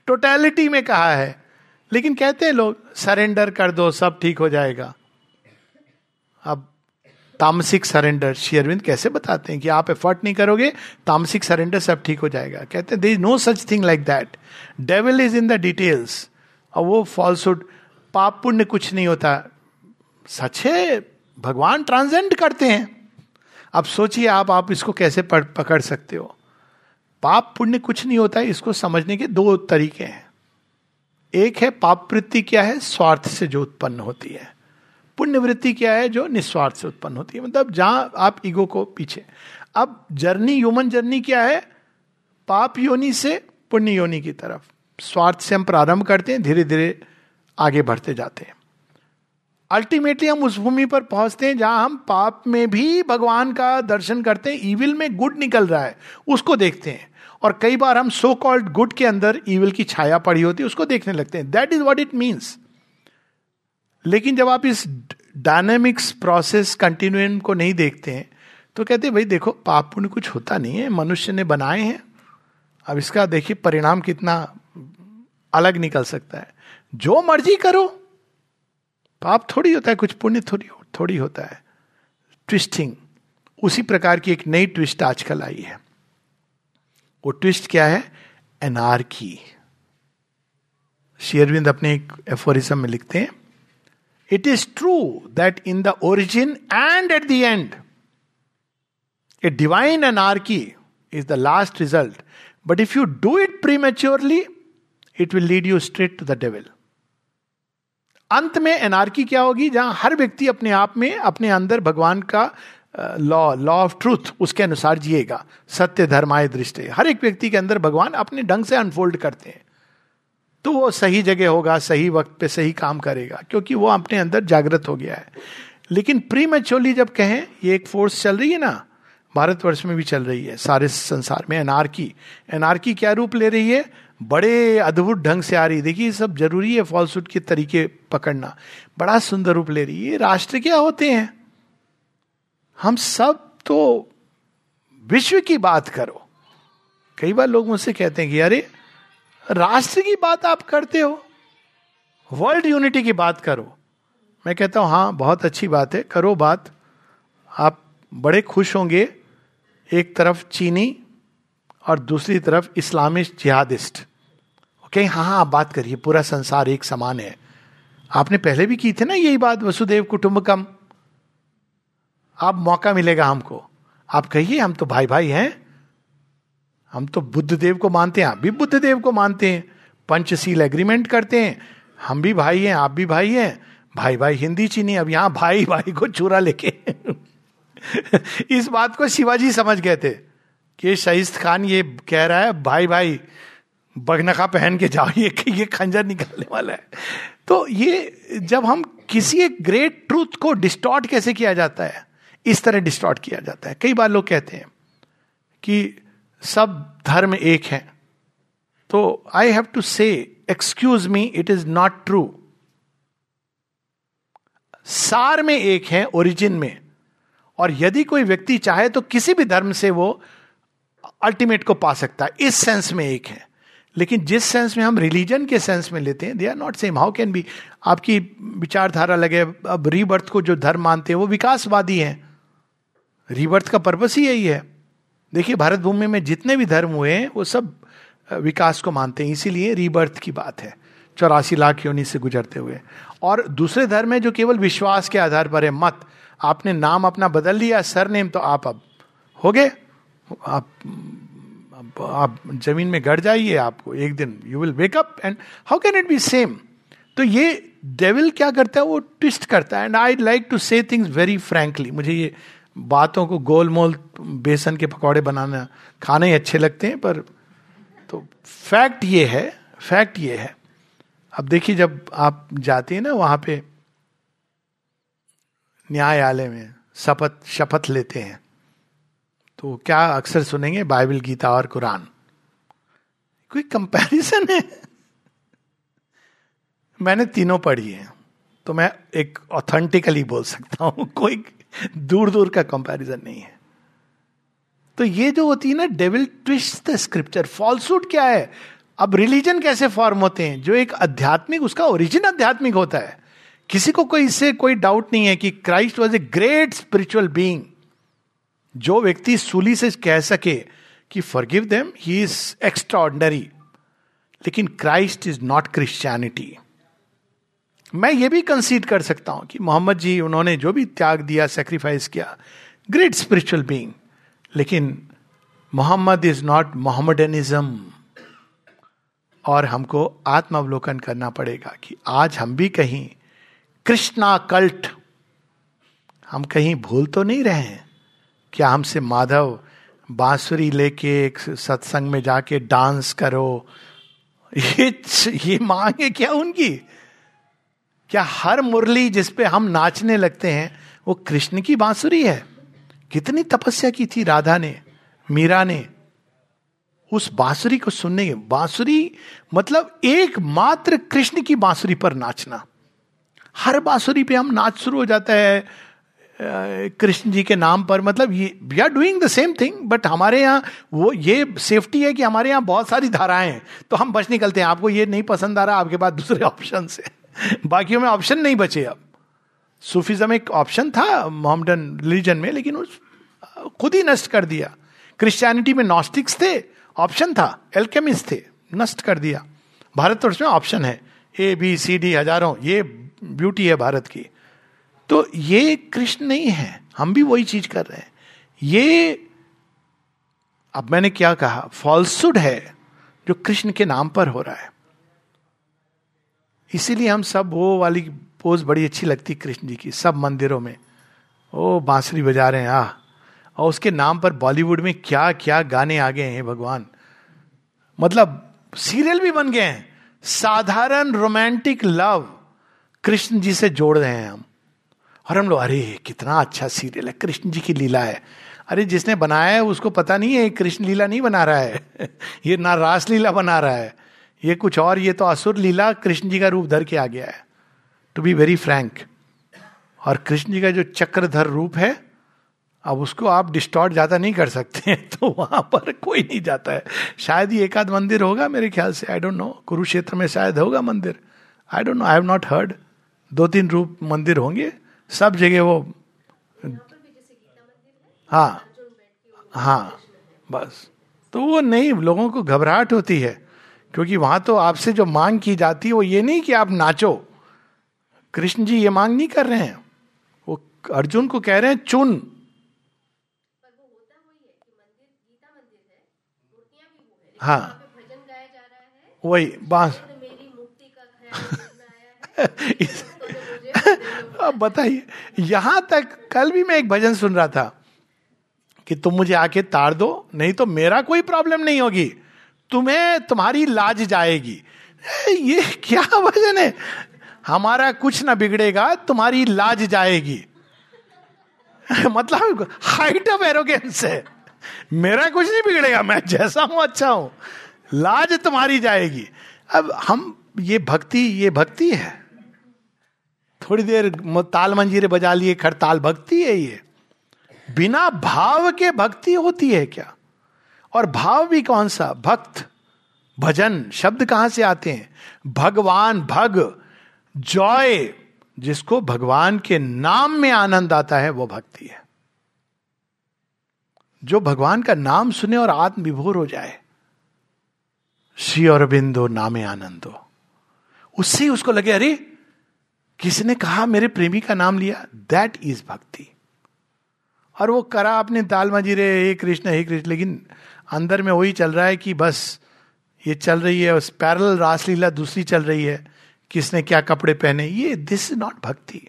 टोटैलिटी में कहा है। लेकिन कहते हैं लोग सरेंडर कर दो, सब ठीक हो जाएगा। अब तामसिक सरेंडर शेयरविंद कैसे बताते हैं कि आप एफर्ट नहीं करोगे, तामसिक सरेंडर सब ठीक हो जाएगा। कहते हैं there is no such thing like that devil is in the details और वो फॉल्सुड पाप पुण्य कुछ नहीं होता। सच है, भगवान ट्रांसेंड करते हैं। अब सोचिए आप आप इसको कैसे पकड़ सकते हो? पाप पुण्य कुछ नहीं होता है इसको समझने के दो तरीके हैं। एक है, पाप वृत्ति क्या है? स्वार्थ से जो उत्पन्न होती है। पुण्य वृत्ति क्या है जो निस्वार्थ से उत्पन्न होती है? मतलब जहाँ आप ईगो को पीछे अब जर्नी, ह्यूमन जर्नी क्या है? पाप योनि से पुण्य योनि की तरफ़। स्वार्थ से हम प्रारंभ करते हैं धीरे धीरे आगे बढ़ते जाते हैं। अल्टीमेटली हम उस भूमि पर पहुँचते हैं जहाँ हम पाप में भी भगवान का दर्शन करते हैं। ईविल में गुड निकल रहा है, उसको देखते हैं। और कई बार हम सो कॉल्ड गुड के अंदर ईविल की छाया पड़ी होती है, उसको देखने लगते हैं। That is what it means लेकिन जब आप इस डायनेमिक्स प्रोसेस कंटिन्यूम को नहीं देखते हैं तो कहते हैं, भाई देखो, पाप पुण्य कुछ होता नहीं है, मनुष्य ने बनाए हैं। अब इसका देखिए परिणाम कितना अलग निकल सकता है। जो मर्ज़ी करो, पाप थोड़ी होता है, कुछ पुण्य थोड़ी थोड़ी होता है। ट्विस्टिंग उसी प्रकार की एक नई ट्विस्ट आजकल आई है। वो ट्विस्ट क्या है? एनार्की शेयरविंद अपने एक एफोरिज्म में लिखते हैं is true that in the origin and at the end a divine anarchy is the last result but if you do it prematurely it will lead you straight to the devil अंत में एनार्की क्या होगी? जहाँ हर व्यक्ति अपने आप में, अपने अंदर भगवान का लॉ लॉ ऑफ़ ट्रूथ उसके अनुसार जिएगा। सत्य धर्माय दृष्टि। हर एक व्यक्ति के अंदर भगवान अपने ढंग से अनफोल्ड करते हैं। तो वो सही जगह होगा, सही वक्त पे सही काम करेगा, क्योंकि वो अपने अंदर जागृत हो गया है। लेकिन प्री मेच्योरली जब कहें, ये एक फोर्स चल रही है ना, भारतवर्ष में भी चल रही है, सारे संसार में एनआरकी एनआरकी क्या रूप ले रही है? बड़े अद्भुत ढंग से आ रही है। देखिए सब ज़रूरी है फॉल्सूट के तरीके पकड़ना। बड़ा सुंदर रूप ले रही है। राष्ट्र क्या होते हैं? हम सब तो विश्व की बात करो। कई बार लोग मुझसे कहते हैं कि, अरे राष्ट्र की बात आप करते हो वर्ल्ड यूनिटी की बात करो। मैं कहता हूँ हाँ बहुत अच्छी बात है, करो बात। आप बड़े खुश होंगे, एक तरफ़ चीनी और दूसरी तरफ़ इस्लामिस्ट जिहादिस्ट। ओके हाँ हाँ आप बात करिए, पूरा संसार एक समान है। आपने पहले भी की थी ना यही बात, वसुदेव कुटुंबकम आप मौका मिलेगा हमको। आप कहिए, हम तो भाई भाई हैं। हम तो बुद्ध देव को मानते हैं, आप भी बुद्ध देव को मानते हैं, पंचशील एग्रीमेंट करते हैं, हम भी भाई हैं, आप भी भाई हैं, भाई भाई हिंदी चीनी, अब यहाँ भाई भाई को चूरा लेके। इस बात को शिवाजी समझ गए थे कि शहीद खान ये कह रहा है, भाई भाई, बगनखा पहन के जाओ, ये ये खंजर निकालने वाला है। तो ये जब हम किसी एक ग्रेट ट्रूथ को डिस्टॉर्ट कैसे किया जाता है? इस तरह डिस्टॉर्ट किया जाता है। कई बार लोग कहते हैं कि सब धर्म एक है। तो I have to say excuse me it is not true सार में एक है ओरिजिन में। और यदि कोई व्यक्ति चाहे तो किसी भी धर्म से वो अल्टीमेट को पा सकता है। इस सेंस में एक है। लेकिन जिस सेंस में हम रिलीजन के सेंस में लेते हैं they are not same how can be आपकी विचारधारा लगे, अब रीबर्थ को जो धर्म मानते हैं, वो विकासवादी हैं। रीबर्थ का पर्पस ही यही है। देखिए भारत भूमि में जितने भी धर्म हुए हैं, वो सब विकास को मानते हैं। इसीलिए रीबर्थ की बात है। चौरासी लाख योनि से गुजरते हुए। और दूसरे धर्म है जो केवल विश्वास के आधार पर है। मत, आपने नाम अपना बदल लिया सर नेम तो आप अब हो गए। आप आप ज़मीन में गड़ जाइए आपको, एक दिन you will wake up and how can it be same तो ये डेविल क्या करता है? वो ट्विस्ट करता है। And I like to say things very frankly मुझे ये बातों को गोल मोल बेसन के पकौड़े बनाना खाने ही अच्छे लगते हैं, पर तो फैक्ट ये है, फैक्ट ये है। अब देखिए, जब आप जाते हैं ना, वहाँ पे न्यायालय में शपथ शपथ लेते हैं तो क्या अक्सर सुनेंगे, बाइबल गीता और कुरान। कोई कंपैरिजन है? मैंने तीनों पढ़ी है तो मैं एक ऑथेंटिकली बोल सकता हूँ, कोई दूर दूर का कंपैरिजन नहीं है। तो ये जो होती है ना devil twist the scripture falsehood क्या है? अब रिलीजन कैसे फॉर्म होते हैं? जो एक आध्यात्मिक, उसका ओरिजिन आध्यात्मिक होता है। किसी को कोई, इससे कोई डाउट नहीं है कि Christ was a great spiritual being जो व्यक्ति सूली से कह सके कि forgive them he is extraordinary लेकिन क्राइस्ट इज़ नॉट क्रिश्चियनिटी मैं ये भी कंसीड कर सकता हूँ कि मोहम्मद जी, उन्होंने जो भी त्याग दिया सेक्रीफाइस किया ग्रेट स्पिरिचुअल बींग लेकिन मोहम्मद इज़ नॉट मोहम्मडनिज्म और हमको आत्मावलोकन करना पड़ेगा कि आज हम भी कहीं कृष्णा कल्ट, हम कहीं भूल तो नहीं रहे हैं। क्या हमसे माधव बांसुरी लेके एक सत्संग में जाके डांस करो? ये ये मांग है क्या उनकी? क्या हर मुरली जिस पे हम नाचने लगते हैं, वो कृष्ण की बांसुरी है? कितनी तपस्या की थी राधा ने, मीरा ने। उस बांसुरी को सुनने के, बांसुरी मतलब एकमात्र कृष्ण की बांसुरी पर नाचना। हर बांसुरी पे हम नाच शुरू हो जाता है कृष्ण जी के नाम पर। मतलब ये we are doing the same thing but हमारे यहाँ वो, ये सेफ्टी है कि हमारे यहाँ बहुत सारी धाराएँ हैं। तो हम बच निकलते हैं, आपको ये नहीं पसंद आ रहा, आपके पास दूसरे ऑप्शन से बाकियों में ऑप्शन नहीं बचे अब। सूफिज्म एक ऑप्शन था मोहम्मदन रिलीजन में, लेकिन उस, खुद ही नष्ट कर दिया। क्रिश्चियनिटी में नॉस्टिक्स थे ऑप्शन था। एल्केमिस्ट थे, नष्ट कर दिया। भारतवर्ष में ऑप्शन है। ए बी सी डी हज़ारों, ये ब्यूटी है भारत की। तो ये कृष्ण नहीं है, हम भी वही चीज़ कर रहे हैं। ये, अब मैंने क्या कहा? फॉल्सुड है, जो कृष्ण के नाम पर हो रहा है। इसीलिए हम सब वो वाली पोज बड़ी अच्छी लगती कृष्ण जी की, सब मंदिरों में। ओ, बांसुरी बजा रहे हैं आ और उसके नाम पर बॉलीवुड में क्या क्या गाने आ गए हैं भगवान। मतलब सीरियल भी बन गए हैं। साधारण रोमांटिक लव कृष्ण जी से जोड़ रहे हैं हम। और हम लोग, अरे, कितना अच्छा सीरियल है, कृष्ण जी की लीला है। अरे, जिसने बनाया है, उसको पता नहीं है कृष्ण लीला नहीं बना रहा है। ये ना रास लीला बना रहा है। ये कुछ और, ये तो असुर लीला कृष्ण जी का रूप धर के आ गया है। टू बी वेरी फ्रैंक और कृष्ण जी का जो चक्रधर रूप है, अब उसको आप डिस्टॉर्ट ज़्यादा नहीं कर सकते तो वहाँ पर कोई नहीं जाता है। शायद ही एकाध मंदिर होगा मेरे ख्याल से आई डोंट नो कुरुक्षेत्र में शायद होगा मंदिर। I don't know I have not heard दो तीन रूप मंदिर होंगे, सब जगह वो हाँ हाँ बस। तो वो नहीं, लोगों को घबराहट होती है। क्योंकि वहाँ तो आपसे जो मांग की जाती है, वो ये नहीं कि आप नाचो। कृष्ण जी ये मांग नहीं कर रहे हैं। वो अर्जुन को कह रहे हैं, चुन। हाँ। वही, बाँस। अब बताइए, यहाँ तक, कल भी मैं एक भजन सुन रहा था कि तुम मुझे आके तार दो, नहीं तो मेरा कोई प्रॉब्लम नहीं होगी। तुम्हें तुम्हारी लाज जाएगी। ये क्या वज़न है? हमारा कुछ ना बिगड़ेगा, तुम्हारी लाज जाएगी। मतलब हाइट ऑफ़ एरोगेंस है। मेरा कुछ नहीं बिगड़ेगा, मैं जैसा हूँ अच्छा हूँ। लाज तुम्हारी जाएगी। अब हम, ये भक्ति ये भक्ति है। थोड़ी देर ताल मंजीरे बजा लिए, खड़ताल, भक्ति है ये। बिना भाव के भक्ति होती है क्या? और भाव भी कौन सा? भक्त, भजन, शब्द कहाँ से आते हैं? भगवान, भग, जॉय, जिसको भगवान के नाम में आनंद आता है, वो भक्ति है। जो भगवान का नाम सुने और आत्म विभोर हो जाए, श्री अरविंदो नामे आनंदो। उससे उसको लगे, अरे किसी ने कहा मेरे प्रेमी का नाम लिया? दैट इज़ भक्ति। और वो करा अपने ताल मजीरे हे कृष्ण हे कृष्ण, लेकिन अंदर में वही चल रहा है कि बस, ये चल रही है पैरल रासलीला दूसरी चल रही है, किसने क्या कपड़े पहने, ये दिस इज़ नॉट भक्ति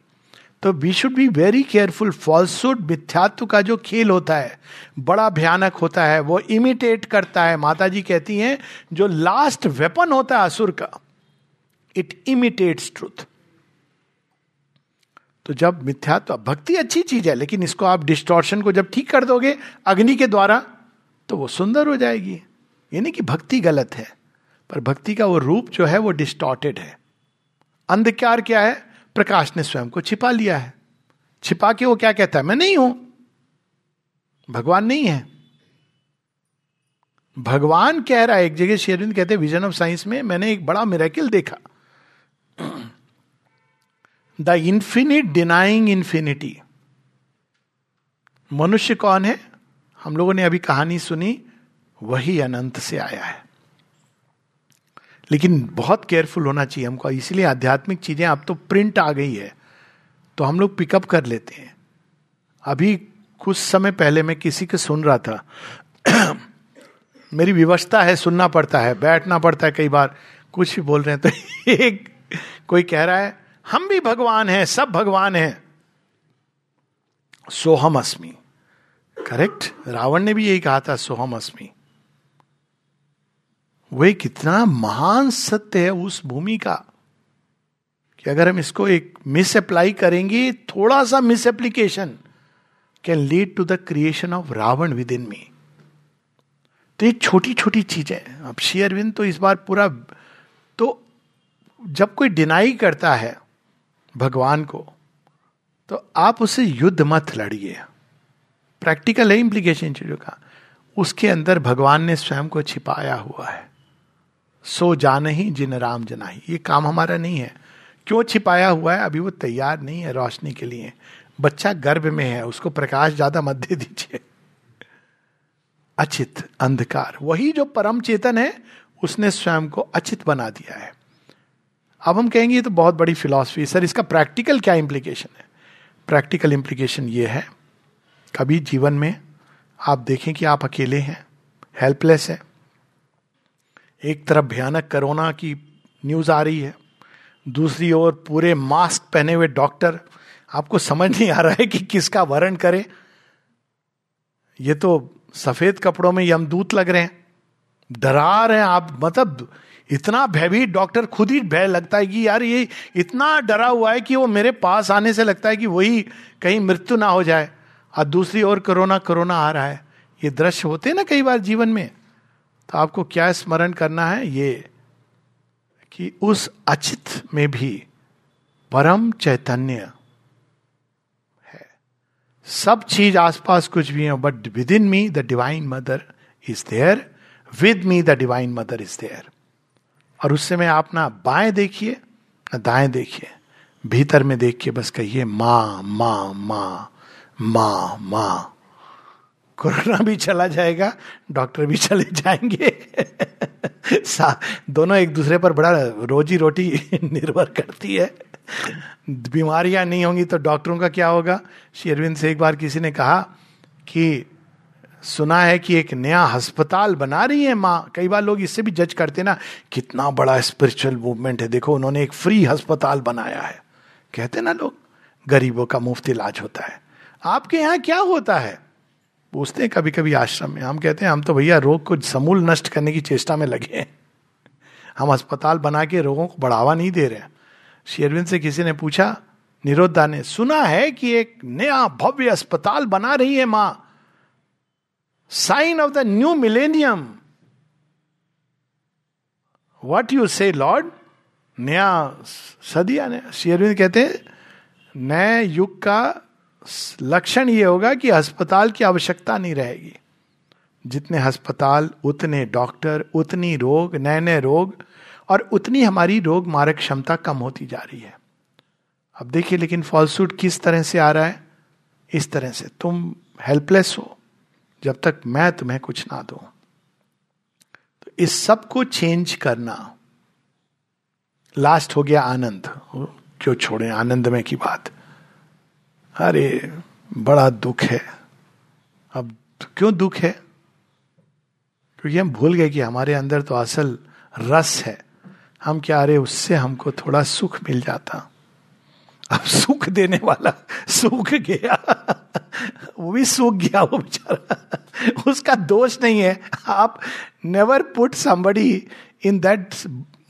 तो we should be very careful falsehood मिथ्यात्व का जो खेल होता है, बड़ा भयानक होता है, वो इमिटेट करता है। माता जी कहती हैं, जो लास्ट वेपन होता है असुर का इट इमिटेट्स ट्रूथ तो जब मिथ्यात्व, भक्ति अच्छी चीज़ है, लेकिन इसको आप डिस्टॉर्शन को जब ठीक कर दोगे, अग्नि के द्वारा तो वो सुंदर हो जाएगी। यानी कि भक्ति गलत है, पर भक्ति का वो रूप जो है वो डिस्टॉर्टेड है। अंधकार क्या है? प्रकाश ने स्वयं को छिपा लिया है। छिपा के वो क्या कहता है? मैं नहीं हूँ। भगवान नहीं है। भगवान कह रहा है, एक जगह शेरविंद कहते हैं विजन ऑफ़ साइंस में मैंने एक बड़ा मेरेकिल देखा। द इंफिनिट डिनाइंग इंफिनिटी मनुष्य कौन है? हम लोगों ने अभी कहानी सुनी, वही अनंत से आया है। लेकिन बहुत केयरफुल होना चाहिए हमको, इसलिए आध्यात्मिक चीज़ें अब तो प्रिंट आ गई है तो हम लोग पिकअप कर लेते हैं। अभी कुछ समय पहले मैं किसी को सुन रहा था। मेरी व्यवस्था है सुनना पड़ता है, बैठना पड़ता है कई बार, कुछ भी बोल रहे हैं तो एक कोई कह रहा है, हम भी भगवान हैं, सब भगवान हैं। सोहम अस्मी। करेक्ट? रावण ने भी यही कहा था, सोहम अस्मी। वे कितना महान सत्य है उस भूमि का, कि अगर हम इसको एक मिस अप्लाई करेंगे, थोड़ा सा misapplication can lead to the creation of Ravan within me तो ये छोटी छोटी चीज़ें अब शेयरविंद तो इस बार पूरा तो जब कोई डिनाई करता है भगवान को तो आप उसे युद्ध मत लड़िए। प्रैक्टिकल है इंप्लीकेशन चीज़ों का। उसके अंदर भगवान ने स्वयं को छिपाया हुआ है। सो जान ही जिन राम जनाही। ये काम हमारा नहीं है। क्यों छिपाया हुआ है? अभी वो तैयार नहीं है रोशनी के लिए। बच्चा गर्भ में है, उसको प्रकाश ज़्यादा मत दे दीजिए। अचित अंधकार। वही जो परम चेतन है, उसने स्वयं को अचित बना दिया है। अब हम कहेंगे तो बहुत बड़ी फिलॉसफी सर, इसका प्रैक्टिकल क्या इंप्लीकेशन है? प्रैक्टिकल इंप्लीकेशन ये है कभी जीवन में आप देखें कि आप अकेले हैं हेल्पलेस है। एक तरफ़ भयानक कोरोना की न्यूज़ आ रही है, दूसरी ओर पूरे मास्क पहने हुए डॉक्टर आपको समझ नहीं आ रहा है कि किसका वर्ण करे। ये तो सफ़ेद कपड़ों में यमदूत लग रहे हैं। डरा रहे हैं आप मतलब इतना भयभीत डॉक्टर खुद ही भय लगता है कि यार ये इतना डरा हुआ है कि वो मेरे पास आने से लगता है कि वही कहीं मृत्यु ना हो जाए। और दूसरी ओर कोरोना कोरोना आ रहा है। ये दृश्य होते ना कई बार जीवन में। तो आपको क्या स्मरण करना है? ये कि उस अचित में भी परम चैतन्य है। सब चीज़ आसपास कुछ भी है but within me the divine mother is there with me the divine mother is there और उससे में आप ना बाएँ देखिए, ना दाएँ देखिए, भीतर में देख के बस कहिए, माँ माँ माँ। माँ माँ। कोरोना भी चला जाएगा, डॉक्टर भी चले जाएँगे। दोनों एक दूसरे पर बड़ा रोजी रोटी निर्भर करती है। बीमारियाँ नहीं होंगी तो डॉक्टरों का क्या होगा? शेरविंद से एक बार किसी ने कहा कि सुना है कि एक नया अस्पताल बना रही है माँ। कई बार लोग इससे भी जज करते ना, कितना बड़ा स्पिरिचुअल मूवमेंट है। देखो, उन्होंने एक फ्री अस्पताल बनाया है। कहते ना लोग, गरीबों का मुफ़्त इलाज होता है। आपके यहाँ क्या होता है? पूछते हैं कभी कभी आश्रम में। हम कहते हैं, हम तो भैया रोग को समूल नष्ट करने की चेष्टा में लगे हैं। हम अस्पताल बना के रोगों को बढ़ावा नहीं दे रहे शेरविंद से किसी ने पूछा, निरोधा ने सुना है कि एक नया भव्य अस्पताल बना रही है माँ? Sign of the new millennium what you say lord नया सदिया ने शेरविंद कहते हैं, नए युग का लक्षण ये होगा कि अस्पताल की आवश्यकता नहीं रहेगी। जितने अस्पताल, उतने डॉक्टर, उतनी रोग नए नए रोग, और उतनी हमारी रोग मारक क्षमता कम होती जा रही है। अब देखिए, लेकिन फॉल्सूट किस तरह से आ रहा है? इस तरह से। तुम हेल्पलेस हो। जब तक मैं तुम्हें कुछ ना दू। तो इस सबको चेंज करना। लास्ट हो गया आनंद। क्यों छोड़े? आनंद में की बात। अरे, बड़ा दुख है। अब क्यों दुख है? क्योंकि हम भूल गए कि हमारे अंदर तो असल रस है। हम क्या, अरे, उससे हमको थोड़ा सुख मिल जाता। अब सुख देने वाला सूख गया। वो भी सूख गया, वो बेचारा। उसका दोष नहीं है। आप never put somebody in that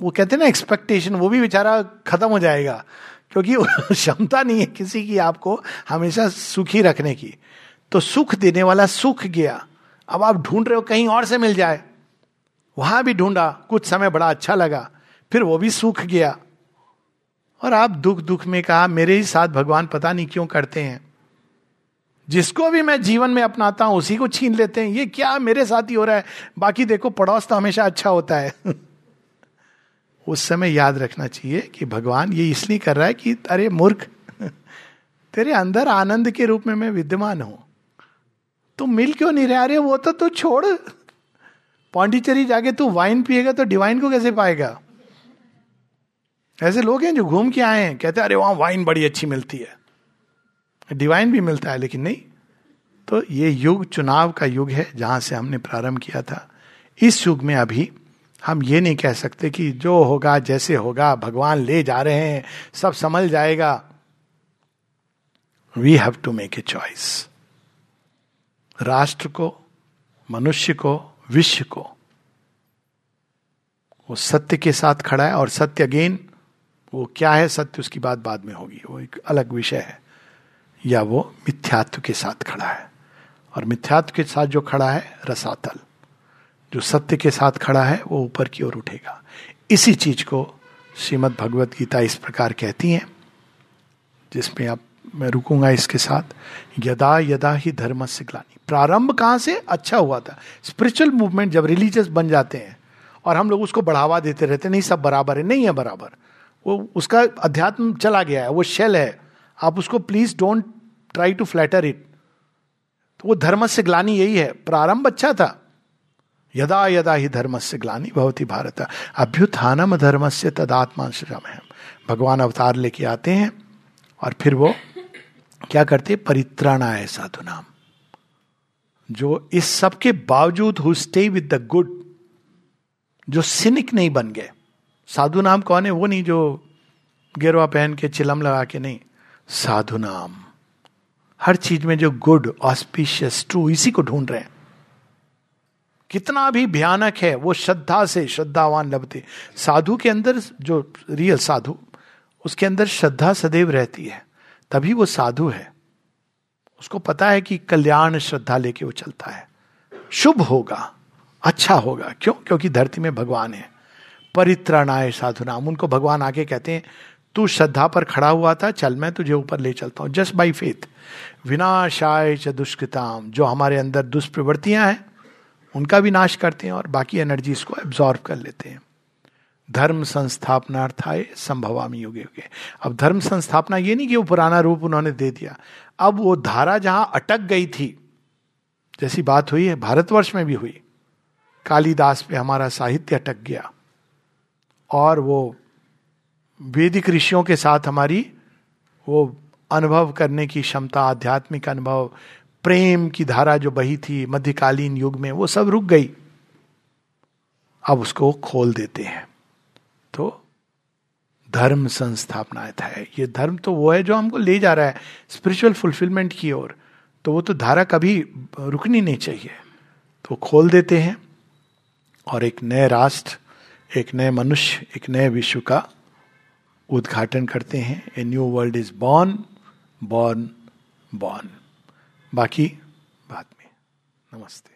वो कहते हैं ना एक्सपेक्टेशन वो भी बेचारा खत्म हो जाएगा। क्योंकि क्षमता नहीं है किसी की आपको हमेशा सुखी रखने की। तो सुख देने वाला सुख गया। अब आप ढूंढ रहे हो कहीं और से मिल जाए। वहाँ भी ढूंढा, कुछ समय बड़ा अच्छा लगा, फिर वो भी सूख गया। और आप दुख दुख में कहा, मेरे ही साथ भगवान पता नहीं क्यों करते हैं। जिसको भी मैं जीवन में अपनाता हूँ, उसी को छीन लेते हैं। ये क्या मेरे साथ ही हो रहा है? बाकी देखो, पड़ोस तो हमेशा अच्छा होता है। उस समय याद रखना चाहिए कि भगवान ये इसलिए कर रहा है कि अरे मूर्ख, तेरे अंदर आनंद के रूप में मैं विद्यमान हूँ। तुम मिल क्यों नहीं रहे? अरे वो तो तू छोड़। पांडिचेरी जाके तू वाइन पिएगा तो डिवाइन को कैसे पाएगा? ऐसे लोग हैं जो घूम के आए हैं, कहते हैं, अरे वहाँ वाइन बड़ी अच्छी मिलती है। डिवाइन भी मिलता है, लेकिन नहीं। तो ये युग चुनाव का युग है जहाँ से हमने प्रारंभ किया था। इस युग में अभी हम ये नहीं कह सकते कि जो होगा, जैसे होगा, भगवान ले जा रहे हैं, सब समझ जाएगा। We have to make a choice राष्ट्र को, मनुष्य को, विश्व को। वो सत्य के साथ खड़ा है और सत्य अगेन वो क्या है सत्य, उसकी बात बाद में होगी। वो एक अलग विषय है। या वो मिथ्यात्व के साथ खड़ा है। और मिथ्यात्व के साथ जो खड़ा है, रसातल। जो सत्य के साथ खड़ा है, वो ऊपर की ओर उठेगा। इसी चीज़ को श्रीमद भगवत गीता इस प्रकार कहती है, जिसमें आप, मैं रुकूँगा इसके साथ। यदा यदा ही धर्म से ग्लानी। प्रारंभ कहाँ से? अच्छा हुआ था। स्पिरिचुअल मूवमेंट जब रिलीजियस बन जाते हैं, और हम लोग उसको बढ़ावा देते रहते नहीं, सब बराबर है, नहीं है बराबर। वो, उसका अध्यात्म चला गया है, वो शेल है। आप उसको please don't try to flatter it तो वो धर्म से ग्लानी यही है। प्रारंभ अच्छा था। यदा यदा ही धर्म से ग्लानी बहुत ही भारत। अभ्युत्थानम धर्म से तदात्मा है भगवान अवतार लेके आते हैं, और फिर वो क्या करते परित्राणाय साधु नाम जो इस सब के बावजूद who stay with the good जो सिनिक नहीं बन गए। साधु नाम कौन है? वो नहीं जो गेरवा पहन के चिलम लगा के नहीं। साधु नाम हर चीज़ में जो गुड ऑस्पिशियस ट्रू इसी को ढूंढ रहे हैं। कितना भी भयानक है, वो श्रद्धा से श्रद्धावान लभते। साधु के अंदर जो रियल साधु, उसके अंदर श्रद्धा सदैव रहती है। तभी वो साधु है। उसको पता है कि कल्याण श्रद्धा लेके वो चलता है। शुभ होगा अच्छा होगा। क्यों? क्योंकि धरती में भगवान है। परित्राणाय साधु नाम। उनको भगवान आके कहते हैं, तू श्रद्धा पर खड़ा हुआ था, चल, मैं तुझे ऊपर ले चलता हूँ जस्ट बाई फेथ विनाशाय च दुष्कृताम। जो हमारे अंदर दुष्प्रवृत्तियाँ हैं उनका भी नाश करते हैं और बाकी एनर्जीज को एब्जॉर्व कर लेते हैं। धर्म संस्थापनार्थाय संभवामी युगे युगे। अब धर्म संस्थापना ये नहीं कि वो पुराना रूप उन्होंने दे दिया। अब वो धारा जहाँ अटक गई थी, जैसी बात हुई है, भारतवर्ष में भी हुई। कालिदास पे हमारा साहित्य अटक गया। और वो वैदिक ऋषियों के साथ हमारी वो अनुभव करने की क्षमता, आध्यात्मिक अनुभव प्रेम की धारा जो बही थी मध्यकालीन युग में, वो सब रुक गई। अब उसको खोल देते हैं। तो धर्म संस्थापना है ये धर्म तो वो है जो हमको ले जा रहा है स्पिरिचुअल फुलफिलमेंट की ओर। तो वो तो धारा कभी रुकनी नहीं चाहिए। तो खोल देते हैं और एक नए राष्ट्र, एक नए मनुष्य, एक नए विश्व का उद्घाटन करते हैं। A new world is born born born बाकी बाद में। नमस्ते।